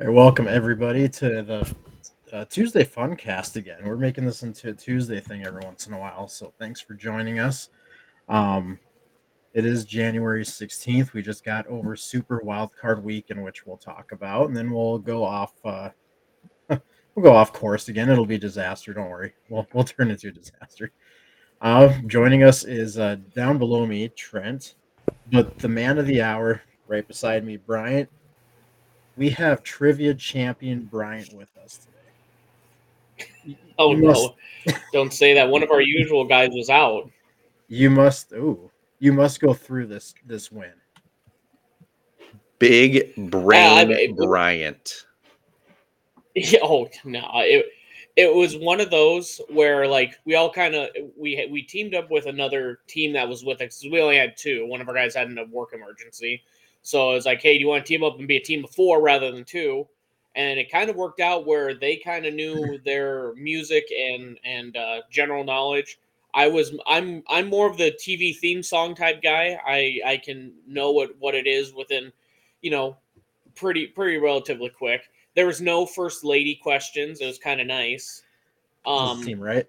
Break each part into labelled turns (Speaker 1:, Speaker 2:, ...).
Speaker 1: Hey, welcome everybody to the uh, Tuesday Funcast again. We're making this into a Tuesday thing every once in a while, so thanks for joining us. Um, it is January 16th. We just got over Super Wildcard Week, in which we'll talk about, and then we'll go off. Uh, we'll go off course again. It'll be disaster. Don't worry. We'll we'll turn into a disaster. Uh, joining us is uh, down below me, Trent, but the man of the hour right beside me, Bryant. We have trivia champion Bryant with us today.
Speaker 2: Oh
Speaker 1: You
Speaker 2: no!
Speaker 1: must-
Speaker 2: Don't say that. One of our usual guys was out.
Speaker 1: You must. Ooh, you must go through this this win.
Speaker 3: Big brain
Speaker 2: I-
Speaker 3: Bryant.
Speaker 2: Yeah, oh no! It it was one of those where like we all kind of we we teamed up with another team that was with us. 'cause We only had two. One of our guys had a work emergency, so it was like, hey, do you want to team up and be a team of four rather than two? And it kind of worked out where they kind of knew their music and and uh, general knowledge. I was I'm I'm more of the TV theme song type guy. I I can know what what it is within, you know, pretty pretty relatively quick. There was no first lady questions. It was kind of nice. Um,
Speaker 1: team, right?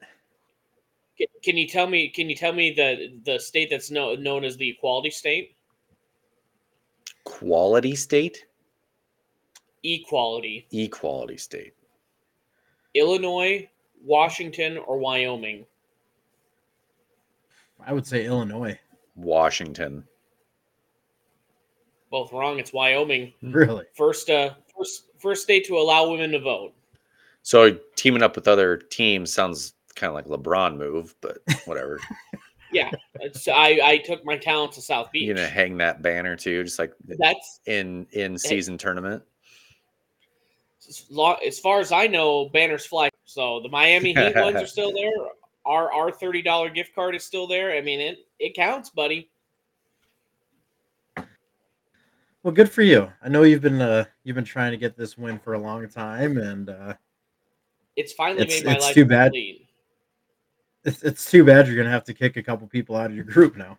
Speaker 2: ca- can you tell me? Can you tell me the the state that's no, known as the equality state?
Speaker 3: Quality state,
Speaker 2: Equality.
Speaker 3: equality state.
Speaker 2: Illinois, Washington, or Wyoming?
Speaker 1: I would say Illinois.
Speaker 3: Washington.
Speaker 2: Both wrong. It's Wyoming.
Speaker 1: Really?
Speaker 2: First, uh, first, first state to allow women to vote.
Speaker 3: So teaming up with other teams sounds kind of like LeBron move, but whatever.
Speaker 2: Yeah, so I I took my talent to South Beach.
Speaker 3: you gonna hang that banner too, just like
Speaker 2: That's
Speaker 3: in in season tournament.
Speaker 2: as lo- as far as I know, banners fly. So the Miami Heat ones are still there. Our our thirty dollar gift card is still there. I mean, it it counts, buddy.
Speaker 1: Well, good for you. I know you've been uh you've been trying to get this win for a long time, and uh,
Speaker 2: It's finally
Speaker 1: It's-
Speaker 2: made my
Speaker 1: it's
Speaker 2: life
Speaker 1: too bad. It's, it's too bad you're gonna have to kick a couple people out of your group now.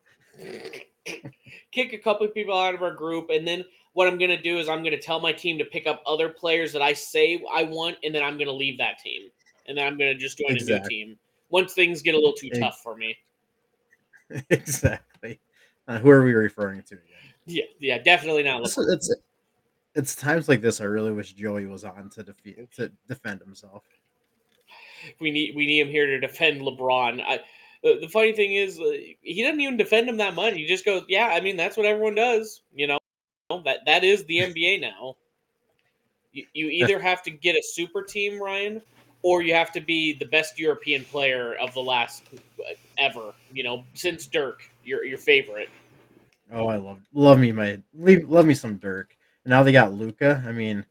Speaker 2: Kick a couple of people out of our group, and then what I'm gonna do is I'm gonna tell my team to pick up other players that I say I want, and then I'm gonna leave that team, and then I'm gonna just join a new team once things get a little too tough for me.
Speaker 1: exactly. Uh, who are we referring to again?
Speaker 2: Yeah, yeah, definitely not.
Speaker 1: It's, it's it's times like this I really wish Joey was on to defeat to defend himself.
Speaker 2: We need we need him here to defend LeBron. I, the, the funny thing is, uh, he doesn't even defend him that much. He just goes, "Yeah, I mean that's what everyone does." You know, that that is the NBA now. You, you either have to get a super team, Ryan, or you have to be the best European player of the last uh, ever. You know, since Dirk, your your favorite.
Speaker 1: Oh, I love love me my leave, love me some Dirk. And now they got Luka. I mean,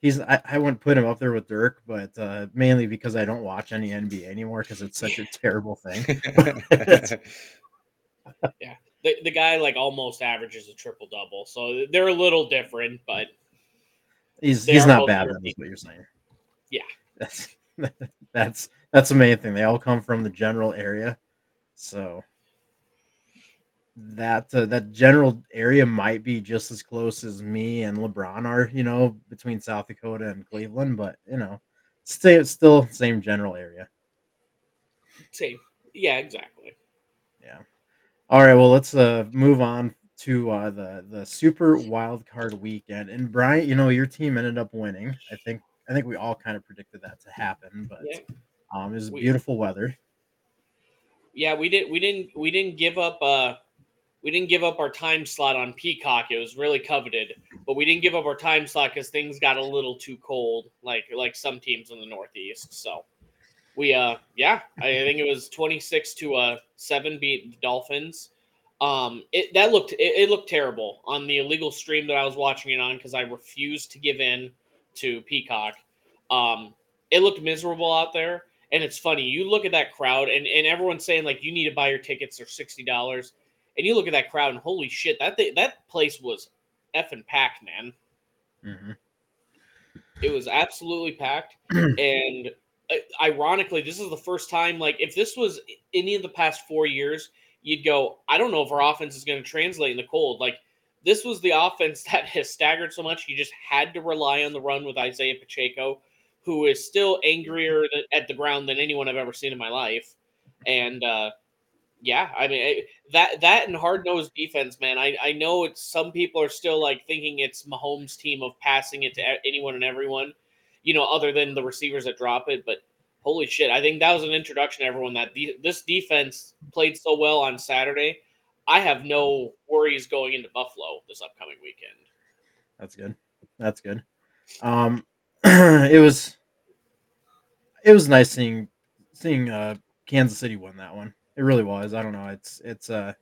Speaker 1: he's I, I wouldn't put him up there with Dirk, but uh, mainly because I don't watch any NBA anymore because it's such a terrible thing.
Speaker 2: Yeah, the, the guy like almost averages a triple double, so they're a little different, but
Speaker 1: He's he's not bad. That's what you're saying.
Speaker 2: Yeah.
Speaker 1: That's that's that's the main thing. They all come from the general area, so that uh, that general area might be just as close as me and LeBron are. You know, between South Dakota and Cleveland, but you know, stay still same general area.
Speaker 2: same. Yeah, exactly.
Speaker 1: Yeah. All right. Well, let's uh move on to uh the the Super Wild Card Weekend. And Bryant, you know, your team ended up winning. I think I think we all kind of predicted that to happen, but
Speaker 2: Yeah.
Speaker 1: um, it was
Speaker 2: We-
Speaker 1: beautiful weather.
Speaker 2: Yeah, we didn't we didn't we didn't give up uh we didn't give up our time slot on Peacock. It was really coveted, but we didn't give up our time slot because things got a little too cold, like like some teams in the Northeast. So we uh yeah, I think it was twenty six to uh seven beat the Dolphins. Um, it that looked it, it looked terrible on the illegal stream that I was watching it on because I refused to give in to Peacock. Um, it looked miserable out there. And it's funny, you look at that crowd, and, and everyone's saying like you need to buy your tickets; they're sixty dollars. And you look at that crowd, and holy shit, that that place was effing packed, man.
Speaker 1: Mhm.
Speaker 2: It was absolutely packed. and uh, ironically, this is the first time. Like, if this was any of the past four years, you'd go, I don't know if our offense is going to translate in the cold. Like this was the offense that has staggered so much. You just had to rely on the run with Isaiah Pacheco, who is still angrier at the ground than anyone I've ever seen in my life. And uh, yeah, I mean that that and hard nosed defense, man. I I know it's some people are still like thinking it's Mahomes' team of passing it to anyone and everyone, you know, other than the receivers that drop it. But holy shit, I think that was an introduction to everyone that the, this defense played so well on Saturday. I have no worries going into Buffalo this upcoming weekend.
Speaker 1: That's good. That's good. Um, it was it was nice seeing seeing uh Kansas City win that one. It really was. I don't know. It's it's uh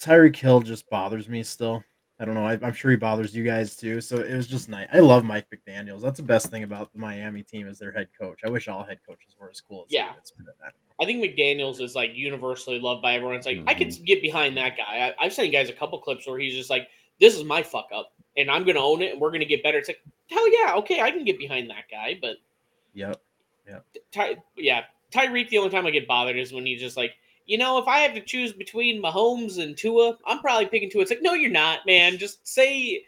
Speaker 1: Tyreek Hill just bothers me still. I don't know. I, am sure he bothers you guys too. So it was just nice. I love Mike McDaniel's. That's the best thing about the Miami team is their head coach. I wish all head coaches were as cool as
Speaker 2: yeah. I think McDaniel's is like universally loved by everyone. It's like mm-hmm. I could get behind that guy. I, have seen guys a couple clips where he's just like, "This is my fuck up, and I'm gonna own it, and we're gonna get better." It's like, hell yeah, okay, I can get behind that guy. But
Speaker 1: yep, yep,
Speaker 2: Ty, yeah, Tyreek. The only time I get bothered is when he's just like, you know, if I have to choose between Mahomes and Tua, I'm probably picking Tua. It's like, no, you're not, man. Just say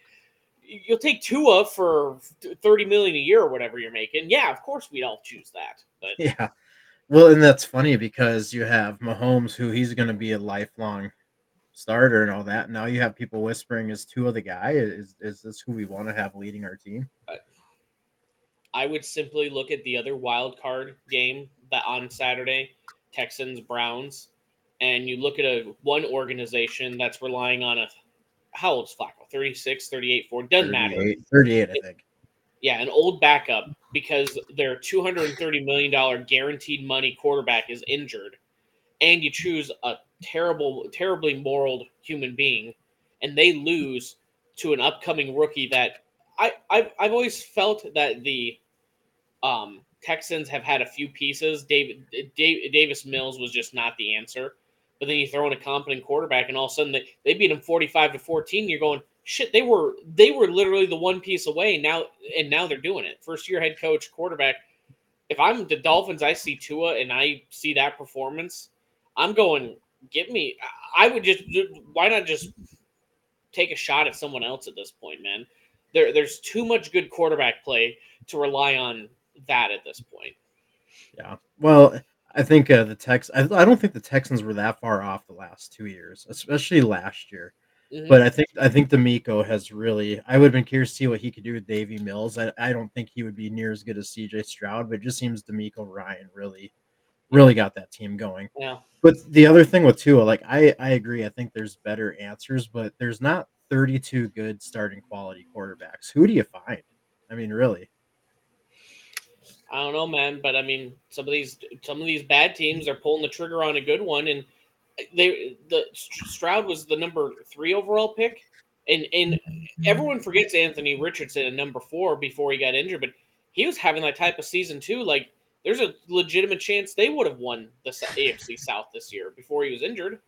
Speaker 2: you'll take Tua for 30 million a year or whatever you're making. Yeah, of course we'd all choose that. But
Speaker 1: yeah. Well, and that's funny because you have Mahomes, who he's going to be a lifelong starter and all that. Now you have people whispering, "Is Tua the guy? Is is this who we want to have leading our team?"
Speaker 2: I would simply look at the other wild card game that on Saturday, Texans Browns and you look at a one organization that's relying on a how old's Flacco? 36, 38, 4. Doesn't 38, matter.
Speaker 1: 38, I think.
Speaker 2: Yeah, an old backup because their $230 million guaranteed money quarterback is injured. And you choose a terrible, terribly moral human being, and they lose to an upcoming rookie that I, I've, I've always felt that the um, Texans have had a few pieces. David, Davis Mills was just not the answer. But then you throw in a competent quarterback, and all of a sudden they, they beat them forty five to fourteen. You're going shit. They were they were literally the one piece away now, and now they're doing it. First year head coach, quarterback. If I'm the Dolphins, I see Tua and I see that performance. I'm going. Get me. I would just. Why not just take a shot at someone else at this point, man? There, there's too much good quarterback play to rely on that at this point.
Speaker 1: Yeah. Well, I think uh, the Tex. I, I, don't think the Texans were that far off the last two years, especially last year. Mm-hmm. But I think I think DeMeco has really. I would have been curious to see what he could do with Davy Mills. I, I don't think he would be near as good as C.J. Stroud, but it just seems DeMeco Ryan really, really got that team going.
Speaker 2: Yeah.
Speaker 1: But the other thing with Tua, like I I agree. I think there's better answers, but there's not 32 good starting quality quarterbacks. Who do you find? I mean, really.
Speaker 2: I don't know, man, but I mean, some of these some of these bad teams are pulling the trigger on a good one, and they the Stroud was the number three overall pick, and and everyone forgets Anthony Richardson at number four before he got injured, but he was having that type of season too. Like, there's a legitimate chance they would have won the AFC South this year before he was injured.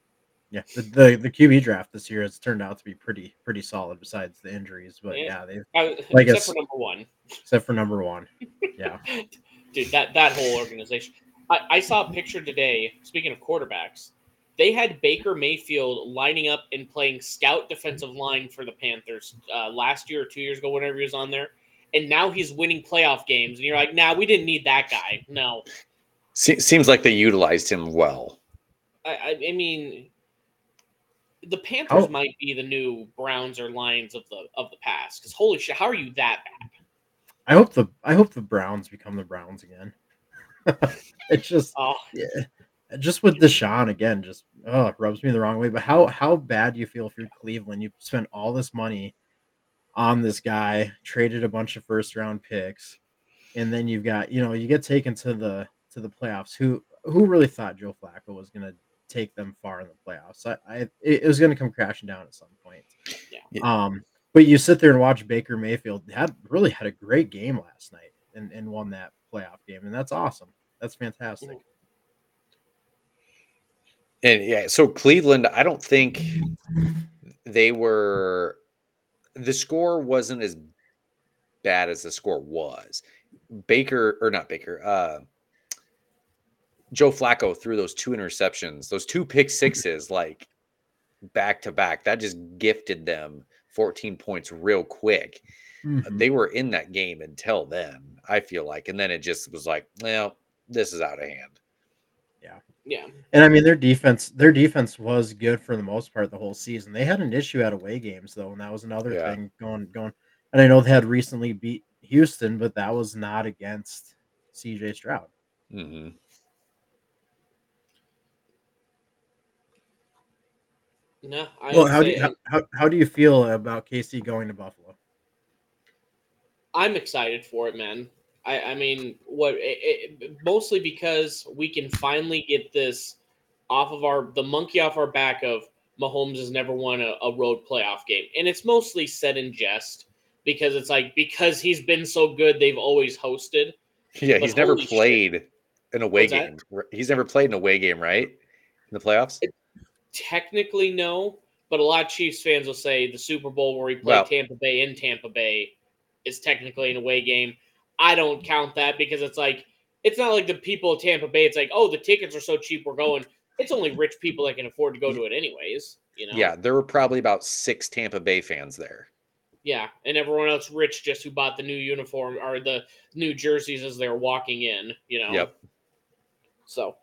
Speaker 1: Yeah, the, the, the QB draft this year has turned out to be pretty pretty solid besides the injuries. But yeah, yeah
Speaker 2: they like except for number one.
Speaker 1: Except for number one. Yeah.
Speaker 2: Dude, that that whole organization. I, I saw a picture today, speaking of quarterbacks, they had Baker Mayfield lining up and playing scout defensive line for the Panthers uh, last year or two years ago, whenever he was on there. And now he's winning playoff games. And you're like, nah, we didn't need that guy. No.
Speaker 3: seems like they utilized him well.
Speaker 2: I, I mean, the Panthers oh. might be the new Browns or Lions of the of the past. Because holy shit, how are you that bad?
Speaker 1: I hope the I hope the Browns become the Browns again. it's just oh. yeah, just with Deshaun again, just oh, it rubs me the wrong way. But how how bad do you feel if you're Cleveland? You spent all this money on this guy, traded a bunch of first round picks, and then you've got you know you get taken to the to the playoffs. Who who really thought Joe Flacco was gonna take them far in the playoffs. I, I it was going to come crashing down at some point. Yeah. Um, but you sit there and watch Baker Mayfield had really had a great game last night and, and won that playoff game, and that's awesome. That's fantastic.
Speaker 3: And yeah, so Cleveland, I don't think they were. The score wasn't as bad as the score was. Baker or not Baker. Uh, Joe Flacco threw those two interceptions, those two pick sixes, like back to back. That just gifted them 14 points real quick.
Speaker 1: Mhm.
Speaker 3: They were in that game until then, I feel like. And then it just was like, well, this is out of hand.
Speaker 2: Yeah. Yeah.
Speaker 1: And I mean their defense their defense was good for the most part the whole season. They had an issue at away games though, and that was another
Speaker 3: Yeah.
Speaker 1: thing going going and I know they had recently beat Houston, but that was not against CJ Stroud.
Speaker 3: hmm
Speaker 2: No, I
Speaker 1: Well,
Speaker 2: would
Speaker 1: how do you, how, how, how do you feel about KC going to Buffalo?
Speaker 2: I'm excited for it, man. I, I mean, what? It, it, mostly because we can finally get this off of our the monkey off our back of Mahomes has never won a, a road playoff game, and it's mostly said in jest because it's like because he's been so good, they've always hosted.
Speaker 3: Yeah,
Speaker 2: But
Speaker 3: he's never
Speaker 2: holy shit.
Speaker 3: played an away
Speaker 2: What's
Speaker 3: game. R- He's never played an away game, right? In the playoffs?
Speaker 2: Technically, no, but a lot of Chiefs fans will say the Super Bowl where he played
Speaker 3: Well-
Speaker 2: Tampa Bay in Tampa Bay is technically an away game. I don't count that because it's like it's not like the people of Tampa Bay. It's like, oh, the tickets are so cheap, we're going. It's only rich people that can afford to go to it, anyways. You know.
Speaker 3: Yeah, there were probably about six Tampa Bay fans there.
Speaker 2: Yeah, and everyone else rich just who bought the new uniform or the new jerseys as they're walking in. You know.
Speaker 3: Yep.
Speaker 2: So,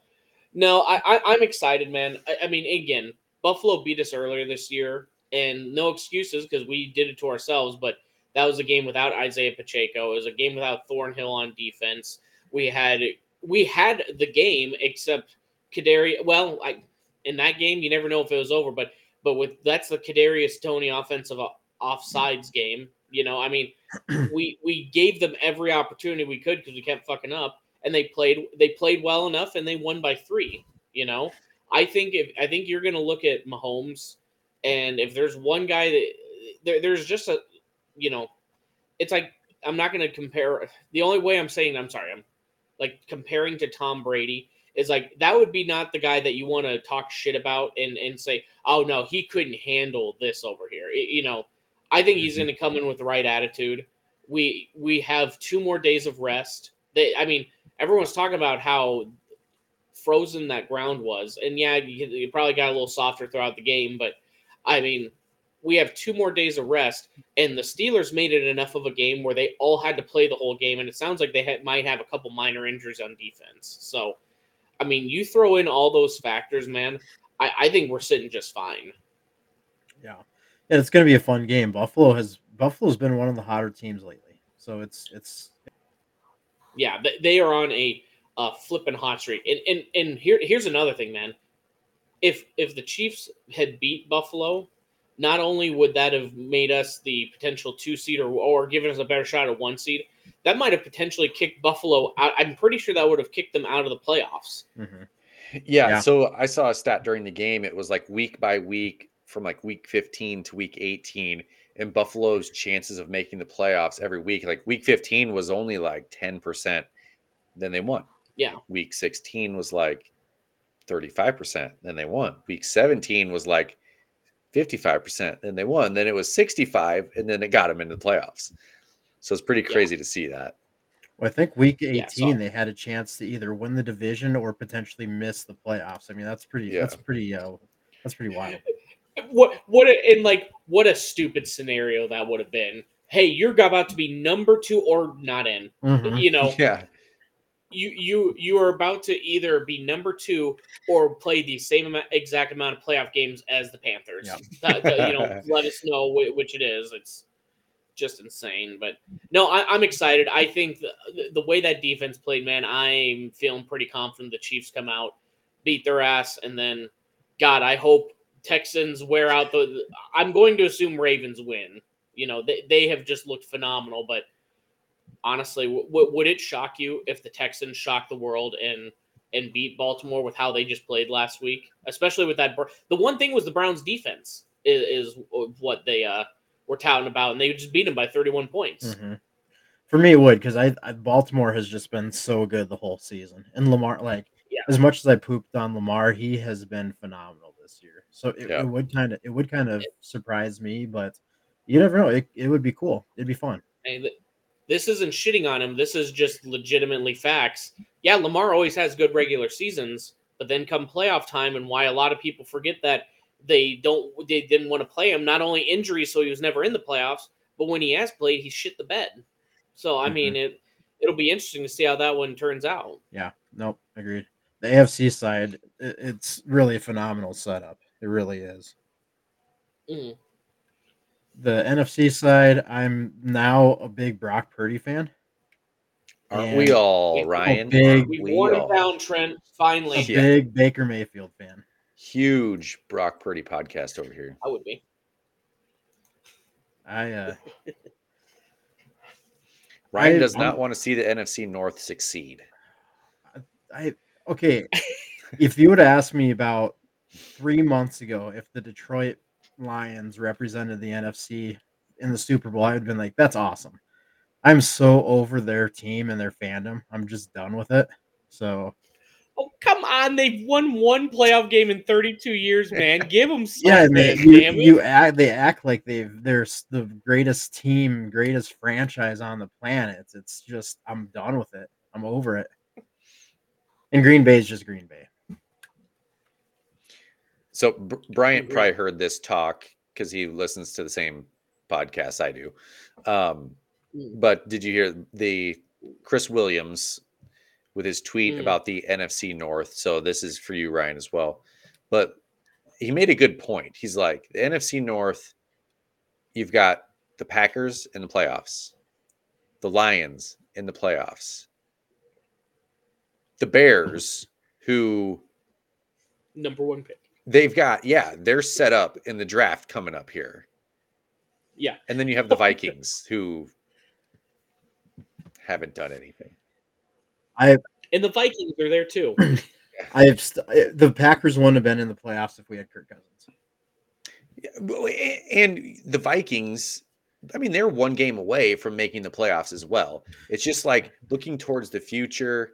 Speaker 2: no, I, I I'm excited, man. I, I mean, again, Buffalo beat us earlier this year, and no excuses because we did it to ourselves. But that was a game without Isaiah Pacheco. It was a game without Thornhill on defense. We had we had the game except Kadari. Well, I in that game you never know if it was over, but but with that's the Kadarius Toney offensive offsides game. You know, I mean, we we gave them every opportunity we could because we kept fucking up, and they played they played well enough, and they won by three. You know, I think if I think you're gonna look at Mahomes, and if there's one guy that there, there's just a, you know, it's like I'm not gonna compare. The only way I'm saying I'm sorry, I'm like comparing to Tom Brady is like that would be not the guy that you want to talk shit about and and say, oh no, he couldn't handle this over here. It- you know, I think he's
Speaker 1: Mhm.
Speaker 2: going to come in with the right attitude. We we have two more days of rest. They, I mean, everyone's talking about how frozen that ground was, and yeah, you, you probably got a little softer throughout the game, but I mean, we have two more days of rest, and the Steelers made it enough of a game where they all had to play the whole game, and it sounds like they might have a couple minor injuries on defense. So, I mean, you throw in all those factors, man. I, I think we're sitting just fine.
Speaker 1: Yeah, and it's going to be a fun game. Buffalo has Buffalo's been one of the hotter teams lately, so it's it's
Speaker 2: Yeah, they, they are on a, a flipping hot streak. And and and here here's another thing, man. If if the Chiefs had beat Buffalo, not only would that have made us the potential two seed or or given us a better shot at one seed, that might have potentially kicked Buffalo out. I'm pretty sure that would have kicked them out of the playoffs.
Speaker 1: mhm.
Speaker 3: Yeah,
Speaker 1: Yeah.
Speaker 3: So I saw a stat during the game. It was like week by week from like week 15 to week 18, and Buffalo's chances of making the playoffs every week. Like week 15 was only like 10%. Then they won.
Speaker 2: Yeah.
Speaker 3: Week 16 was like 35%. Then they won. Week 17 was like 55%. Then they won. Then it was 65, and then it got them into the playoffs. So it's pretty
Speaker 2: Yeah.
Speaker 3: crazy to see that.
Speaker 1: Well, I think week
Speaker 2: Yeah,
Speaker 1: 18
Speaker 2: so-
Speaker 1: they had a chance to either win the division or potentially miss the playoffs. I mean, that's pretty
Speaker 3: Yeah.
Speaker 1: that's pretty uh that's pretty wild.
Speaker 2: What what a, and like what a stupid scenario that would have been. Hey, you're about to be number two or not in.
Speaker 1: Mhm.
Speaker 2: You know,
Speaker 3: Yeah.
Speaker 2: you you you are about to either be number two or play the same amount, exact amount of playoff games as the Panthers.
Speaker 1: Yeah.
Speaker 2: Th- th- you know, let us know whi- which it is. It's just insane. But no, I, I'm excited. I think the, the- the way that defense played, man, I'm feeling pretty confident the Chiefs come out, beat their ass, and then, God, I hope Texans wear out the. I'm going to assume Ravens win. You know, they, they have just looked phenomenal, but honestly, w- w- would it shock you if the Texans shock the world and and beat Baltimore with how they just played last week? Especially with that, the one thing was the Browns' defense is, is what they uh were touting about, and they just beat them by 31 points.
Speaker 1: Mhm. For me, it would because I, I Baltimore has just been so good the whole season, and Lamar like
Speaker 2: Yeah.
Speaker 1: as much as I pooped on Lamar, he has been phenomenal. So it,
Speaker 3: Yeah.
Speaker 1: it would kind of it would kind of surprise me, but you never know. It, it would be cool. It'd be fun.
Speaker 2: Th- this isn't shitting on him. This is just legitimately facts. Yeah, Lamar always has good regular seasons, but then come playoff time, and why a lot of people forget that they don't they didn't want to play him. Not only injury, so he was never in the playoffs, but when he has played, he shit the bed. So I
Speaker 1: Mhm.
Speaker 2: mean it it'll be interesting to see how that one turns out.
Speaker 1: Yeah, nope, agreed. The AFC side, it's really a phenomenal setup. It really is.
Speaker 2: Mhm.
Speaker 1: The NFC side, I'm now a big Brock Purdy fan.
Speaker 3: Aren't we all, Ryan?
Speaker 1: big-
Speaker 2: We
Speaker 3: we
Speaker 2: wore it
Speaker 3: all?
Speaker 2: down, Trent.
Speaker 1: A
Speaker 2: Finally,
Speaker 3: Yeah.
Speaker 1: big Baker Mayfield fan.
Speaker 3: Huge Brock Purdy podcast over here.
Speaker 2: I would be.
Speaker 1: I uh
Speaker 3: Ryan
Speaker 1: I-
Speaker 3: does
Speaker 1: I'm-
Speaker 3: not want to see the NFC North succeed.
Speaker 1: I okay. if you would have asked me about three months ago if the Detroit Lions represented the NFC in the Super Bowl, I would have been like, that's awesome. I'm so over their team and their fandom. I'm just done with it. So
Speaker 2: Oh come on! They've won one playoff game in 32 years, man. Give them
Speaker 1: yeah,
Speaker 2: something,
Speaker 1: and they, you, you act they act like they've they're the greatest team, greatest franchise on the planet. It's just I'm done with it. I'm over it. And Green Bay is just Green Bay.
Speaker 3: So Br- Bryant
Speaker 2: Mhm.
Speaker 3: probably heard this talk because he listens to the same podcast I do. Um,
Speaker 2: Mm.
Speaker 3: but did you hear the Chris Williams with his tweet
Speaker 2: Mm.
Speaker 3: about the NFC North? So this is for you, Ryan, as well. But he made a good point. He's like the NFC North. You've got the Packers in the playoffs, the Lions in the playoffs, the Bears, who
Speaker 2: number one pick.
Speaker 3: They've got yeah they're set up in the draft coming up here
Speaker 2: Yeah.
Speaker 3: and then you have the vikings who haven't done anything I
Speaker 2: And the Vikings are there too.
Speaker 1: I have st- eh, the Packers wouldn't have been in the playoffs if we had Kirk Cousins.
Speaker 3: Yeah, and the vikings i mean they're one game away from making the playoffs as well it's just like looking towards the future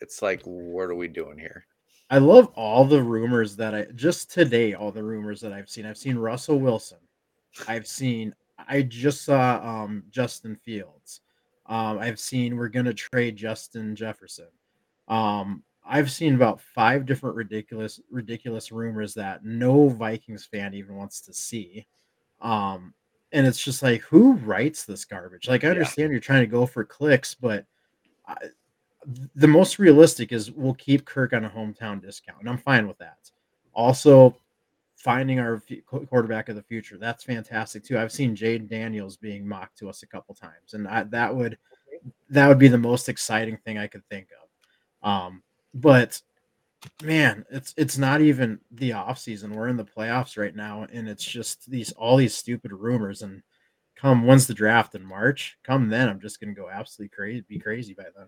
Speaker 3: it's like what are we doing here
Speaker 1: I love all the rumors that I just today, all the rumors that I've seen. I've seen Russell Wilson. I've seen I just saw um Justin Fields. Um, I've seen we're gonna trade Justin Jefferson. Um, I've seen about five different ridiculous, ridiculous rumors that no Vikings fan even wants to see. Um, and it's just like, who writes this garbage? Like, I
Speaker 3: Yeah.
Speaker 1: understand you're trying to go for clicks, but I, the most realistic is we'll keep Kirk on a hometown discount, and I'm fine with that. Also, finding our quarterback of the future that's fantastic too. I've seen Jayden Daniels being mocked to us a couple times, and I, that would that would be the most exciting thing I could think of. Um, but man, it's it's not even the off season. We're in the playoffs right now, and it's just these all these stupid rumors. And come when's the draft in March? Come then, I'm just gonna go absolutely crazy, be crazy by then.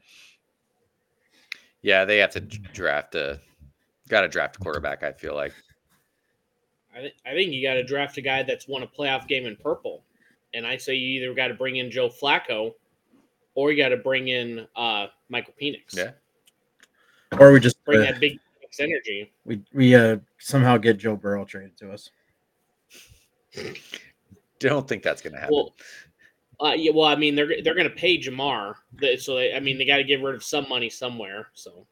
Speaker 3: Yeah they have to draft a got to draft a quarterback i feel like
Speaker 2: I, th- I think you got to draft a guy that's won a playoff game in purple. And I say you either got to bring in Joe Flacco or you got to bring in uh, Michael Penix.
Speaker 3: yeah
Speaker 1: Or we just
Speaker 2: Bring
Speaker 1: uh,
Speaker 2: that big energy.
Speaker 1: we we uh somehow get Joe Burrow traded to us.
Speaker 3: don't think that's gonna happen
Speaker 2: Well, uh, yeah, well, I mean, they're they're going to pay Ja'Marr, so they, I mean, they got to get rid of some money somewhere. So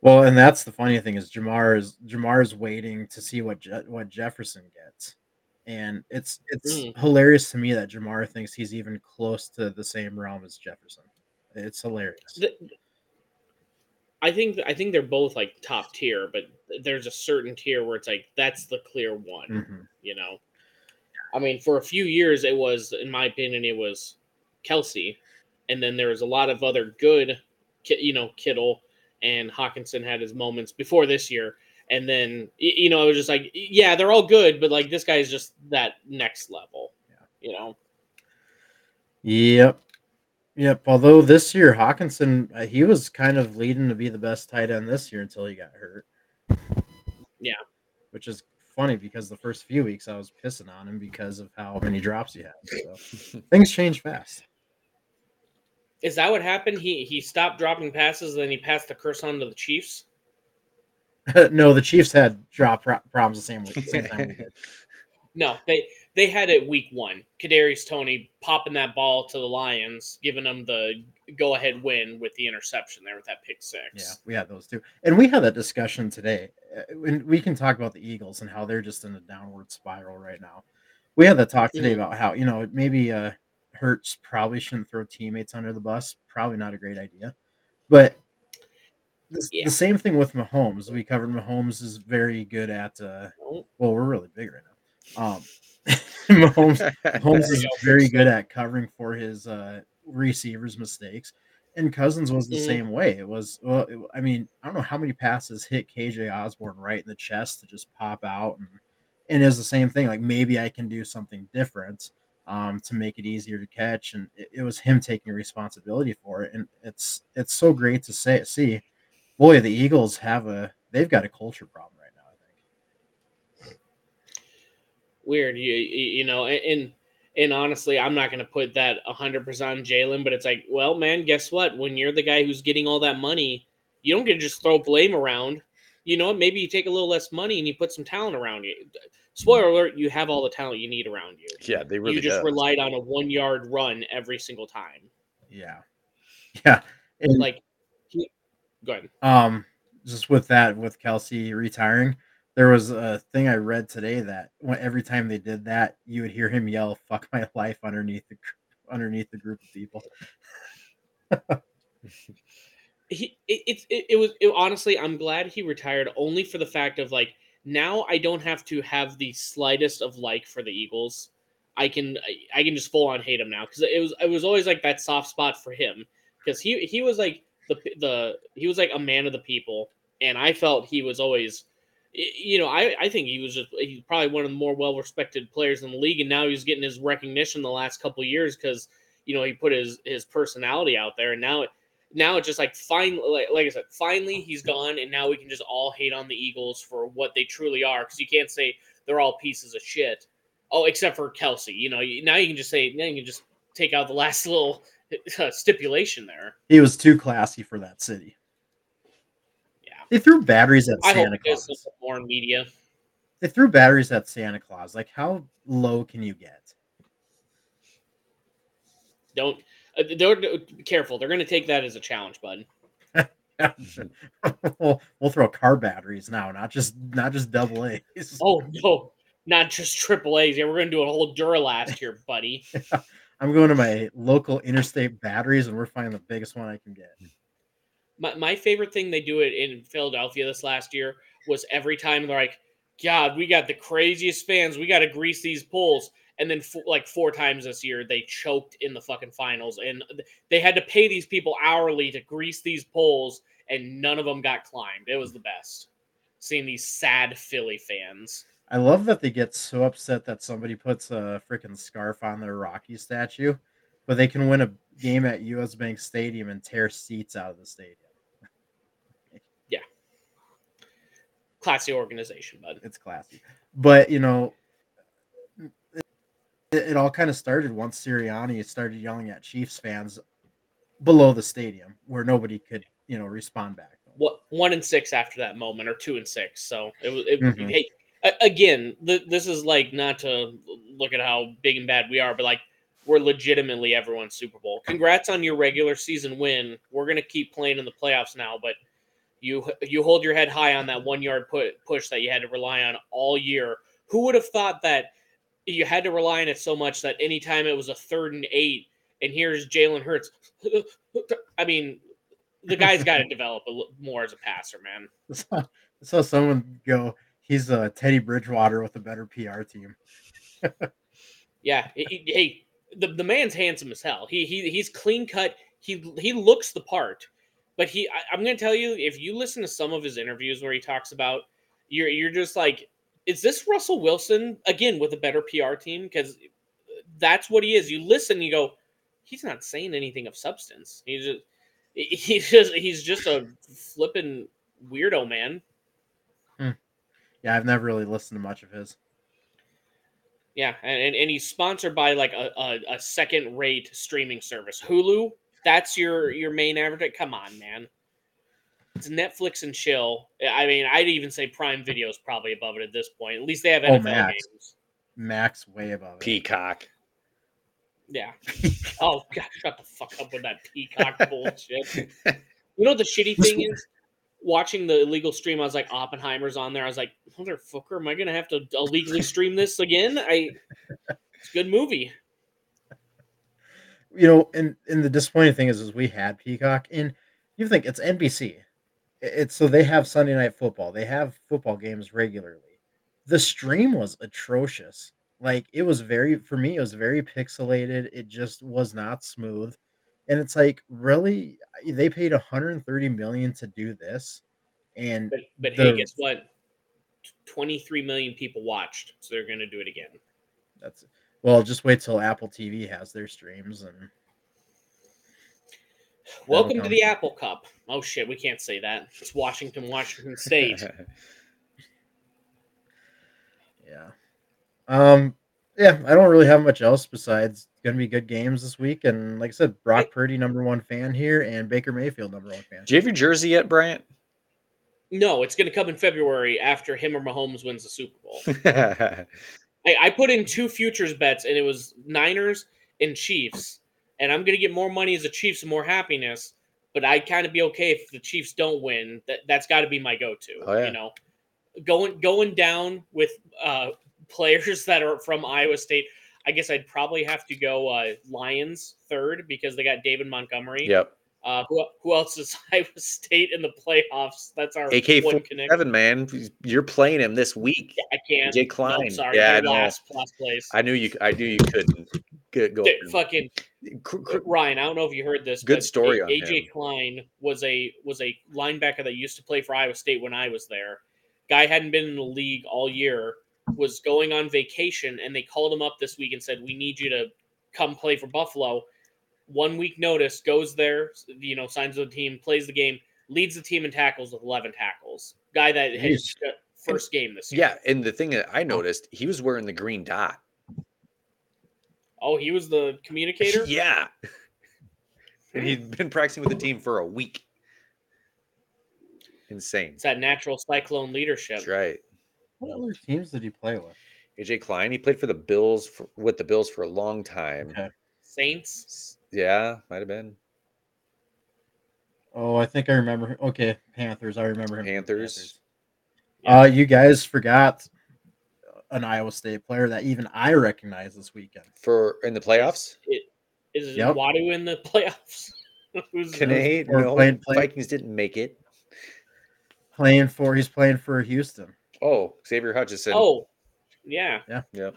Speaker 1: Well, and that's the funny thing is Ja'Marr is Ja'Marr is waiting to see what Je- what Jefferson gets, and it's it's
Speaker 2: Mm.
Speaker 1: hilarious to me that Ja'Marr thinks he's even close to the same realm as Jefferson. It's hilarious.
Speaker 2: th- I think I think they're both like top tier, but there's a certain tier where it's like that's the clear one.
Speaker 1: Mhm.
Speaker 2: You know, I mean, for a few years it was, in my opinion, it was Kelce, and then there was a lot of other good, you know, Kittle and Hockenson had his moments before this year, and then you know it was just like, yeah, they're all good, but like this guy is just that next level.
Speaker 1: Yeah.
Speaker 2: You know,
Speaker 1: Yep, yep. Although this year Hockenson uh, he was kind of leading to be the best tight end this year until he got hurt.
Speaker 2: Yeah.
Speaker 1: which is funny because the first few weeks I was pissing on him because of how many drops he had. So things change fast.
Speaker 2: is that what happened? He he stopped dropping passes, then he passed the curse on to the Chiefs.
Speaker 1: no, the Chiefs had drop pro- problems the same way. Same time we did.
Speaker 2: No, they they had it week one. Kadarius Toney popping that ball to the Lions, giving them the go ahead win with the interception there with that pick six.
Speaker 1: Yeah, we had those two, and we had that discussion today. Uh, And we can talk about the Eagles and how they're just in a downward spiral right now. We had the talk today
Speaker 2: Mhm.
Speaker 1: about how you know maybe uh, Hurts probably shouldn't throw teammates under the bus. Probably not a great idea, but the,
Speaker 2: Yeah.
Speaker 1: the same thing with Mahomes. We covered Mahomes is very good at. Uh, well, we're really big right now. Um, Mahomes
Speaker 2: There
Speaker 1: is very good at covering for his uh, receivers' mistakes, and Cousins was the
Speaker 2: Mhm.
Speaker 1: same way. It was, well, it- I mean, I don't know how many passes hit KJ Osborne right in the chest to just pop out, and and it's the same thing. Like maybe I can do something different um, to make it easier to catch, and it, it was him taking responsibility for it, and it's it's so great to say see. Boy, the Eagles have a they've got a culture problem right now. I think.
Speaker 2: weird. You you you know, and and honestly, I'm not going to put that 100 percent on Jalen, but it's like, well, man, guess what? When you're the guy who's getting all that money, you don't get to just throw blame around. You know, maybe you take a little less money and you put some talent around you. Spoiler alert: you have all the talent you need around you.
Speaker 3: yeah, they really
Speaker 2: you just
Speaker 3: does.
Speaker 2: relied on a one yard run every single time.
Speaker 1: Yeah, yeah, and,
Speaker 2: Like, he- go ahead.
Speaker 1: um just with that with Kelce retiring there was a thing i read today that every time they did that you would hear him yell fuck my life underneath the underneath the group of people.
Speaker 2: He it, it, it, was it, honestly i'm glad he retired only for the fact of like now i don't have to have the slightest of like for the eagles. I can i, can just full on hate him now because it was it was always like that soft spot for him. Because he he was like the the he was like a man of the people and i felt he was always you know i i think he was just he's probably one of the more well respected players in the league and now he's getting his recognition the last couple years because you know he put his his personality out there and now it now it's just like finally, like, like i said finally he's gone and now we can just all hate on the eagles for what they truly are because you can't say they're all pieces of shit. Oh except for Kelce you know now you can just say now you can just take out the last little uh, stipulation there.
Speaker 1: He was too classy for that city they threw batteries at
Speaker 2: i
Speaker 1: santa claus.
Speaker 2: more media.
Speaker 1: They threw batteries at santa claus. Like how low can you get?
Speaker 2: Don't uh, they're, they're- careful. They're going to take that as a challenge bud.
Speaker 1: We'll, we'll throw car batteries now not just not just double a's.
Speaker 2: Oh no. Not just triple a's. Yeah we're going to do a whole duralast here buddy.
Speaker 1: I'm going to my local interstate batteries and we're finding the biggest one i can get
Speaker 2: my, my favorite thing they do it in Philadelphia this last year was every time they're like, God, we got the craziest fans. We got to grease these poles. And then, f- like four times this year, they choked in the fucking finals, and they had to pay these people hourly to grease these poles, and none of them got climbed. It was the best. Seeing these sad Philly fans.
Speaker 1: I love that they get so upset that somebody puts a freaking scarf on their Rocky statue, but they can win a game at US Bank Stadium and tear seats out of the stadium.
Speaker 2: Classy organization, bud.
Speaker 1: It's classy. But, you know, it, it all kind of started once Sirianni started yelling at Chiefs fans below the stadium where nobody could, you know, respond back.
Speaker 2: what one and six after that moment, or two and six. So it was. It,
Speaker 1: Mhm.
Speaker 2: hey, again, th- this is like not to look at how big and bad we are, but like we're legitimately everyone's Super Bowl. Congrats on your regular season win. We're gonna keep playing in the playoffs now, but you you hold your head high on that one yard put, push that you had to rely on all year. Who would have thought that you had to rely on it so much that anytime it was a third and eight, and here's Jalen Hurts. I mean, the guy's got to develop a little more as a passer, man.
Speaker 1: I saw, someone go, he's a Teddy Bridgewater with a better PR team.
Speaker 2: Yeah, he- he- hey, the, the man's handsome as hell. He he he's clean cut. He he looks the part. But he, I, I'm gonna tell you, if you listen to some of his interviews where he talks about, you're you're just like, is this Russell Wilson again with a better PR team? Because that's what he is. You listen, you go, he's not saying anything of substance. He's just he's just he's just a flipping weirdo, man. Hmm.
Speaker 1: Yeah, I've never really listened to much of his.
Speaker 2: Yeah, and, and, and he's sponsored by like a, a, a second rate streaming service. Hulu, that's your your main advertise. Come on, man. It's Netflix and chill. I mean, I'd even say Prime Video is probably above it at this point. At least they have
Speaker 1: Oh, Max.
Speaker 2: games.
Speaker 1: Max way above it.
Speaker 3: Peacock.
Speaker 2: Yeah. Oh god, shut the fuck up with that peacock bullshit. You know what the shitty thing is? Watching the illegal stream, I was like, Oppenheimer's on there. I was like, motherfucker, am I gonna have to illegally stream this again? I it's a good movie.
Speaker 1: You know, and and the disappointing thing is, is we had Peacock, and you think it's NBC. It's so they have Sunday night football. They have football games regularly. The stream was atrocious. Like it was very for me, it was very pixelated. It just was not smooth. And it's like, really, they paid 130 million to do this, and
Speaker 2: But but
Speaker 1: The-
Speaker 2: hey, guess what? Twenty three million people watched, so they're gonna do it again.
Speaker 1: that's well. Just wait till Apple TV has their streams, and
Speaker 2: Welcome to the Apple Cup. Oh shit, we can't say that. It's Washington, Washington State.
Speaker 1: yeah, um, yeah. I don't really have much else besides going to be good games this week, and like I said, Brock Purdy number one fan here, and Baker Mayfield number one fan.
Speaker 3: Do you have your jersey yet, Bryant?
Speaker 2: no, it's gonna come in February after him or Mahomes wins the Super Bowl. I, I put in two futures bets, and it was Niners and Chiefs. And I'm gonna get more money as a Chiefs and more happiness. But I'd kind of be okay if the Chiefs don't win. That that's got to be my go-to.
Speaker 3: Oh, yeah.
Speaker 2: You know, going going down with uh, players that are from Iowa State. I guess I'd probably have to go uh, Lions third because they got David Montgomery.
Speaker 3: Yep.
Speaker 2: Uh, who, who else is Iowa State in the playoffs? That's our
Speaker 3: AK
Speaker 2: one
Speaker 3: forty
Speaker 2: connection.
Speaker 3: seven, man. You're playing him this week.
Speaker 2: I can't.
Speaker 3: Jay
Speaker 2: No,
Speaker 3: Klein.
Speaker 2: sorry,
Speaker 3: yeah, I know.
Speaker 2: last last place.
Speaker 3: I knew you. I knew you couldn't get go.
Speaker 2: Dude, fucking Ryan, I don't know if you heard this.
Speaker 3: Good
Speaker 2: but
Speaker 3: story
Speaker 2: A-
Speaker 3: on
Speaker 2: AJ
Speaker 3: him.
Speaker 2: Klein was a was a linebacker that used to play for Iowa State when I was there. Guy hadn't been in the league all year. Was going on vacation, and they called him up this week and said, "We need you to come play for Buffalo." One week notice, goes there, you know, signs with the team, plays the game, leads the team in tackles with eleven tackles. Guy that his first game this year.
Speaker 3: yeah, and the thing that I noticed, he was wearing the green dot.
Speaker 2: Oh, he was the communicator.
Speaker 3: yeah, and he'd been practicing with the team for a week. Insane.
Speaker 2: It's that natural cyclone leadership.
Speaker 3: That's right.
Speaker 1: What other teams did he play with?
Speaker 3: AJ Klein. He played for the Bills for, with the Bills for a long time.
Speaker 1: Okay.
Speaker 2: Saints.
Speaker 3: S- Yeah, might have been
Speaker 1: Oh, I think I remember. Okay, Panthers. I remember him. from the
Speaker 3: Panthers.
Speaker 2: Yeah.
Speaker 1: Uh, you guys forgot an Iowa State player that even I recognize this weekend.
Speaker 3: for in the playoffs.
Speaker 2: It, is
Speaker 1: Yep.
Speaker 2: Wadu in the playoffs? Who's
Speaker 3: Canadian,
Speaker 1: or
Speaker 3: no,
Speaker 1: playing- playing-
Speaker 3: Vikings didn't make it.
Speaker 1: Playing for, he's playing for Houston.
Speaker 3: Oh, Xavier Hutchinson.
Speaker 2: Oh, yeah. yeah.
Speaker 3: yep.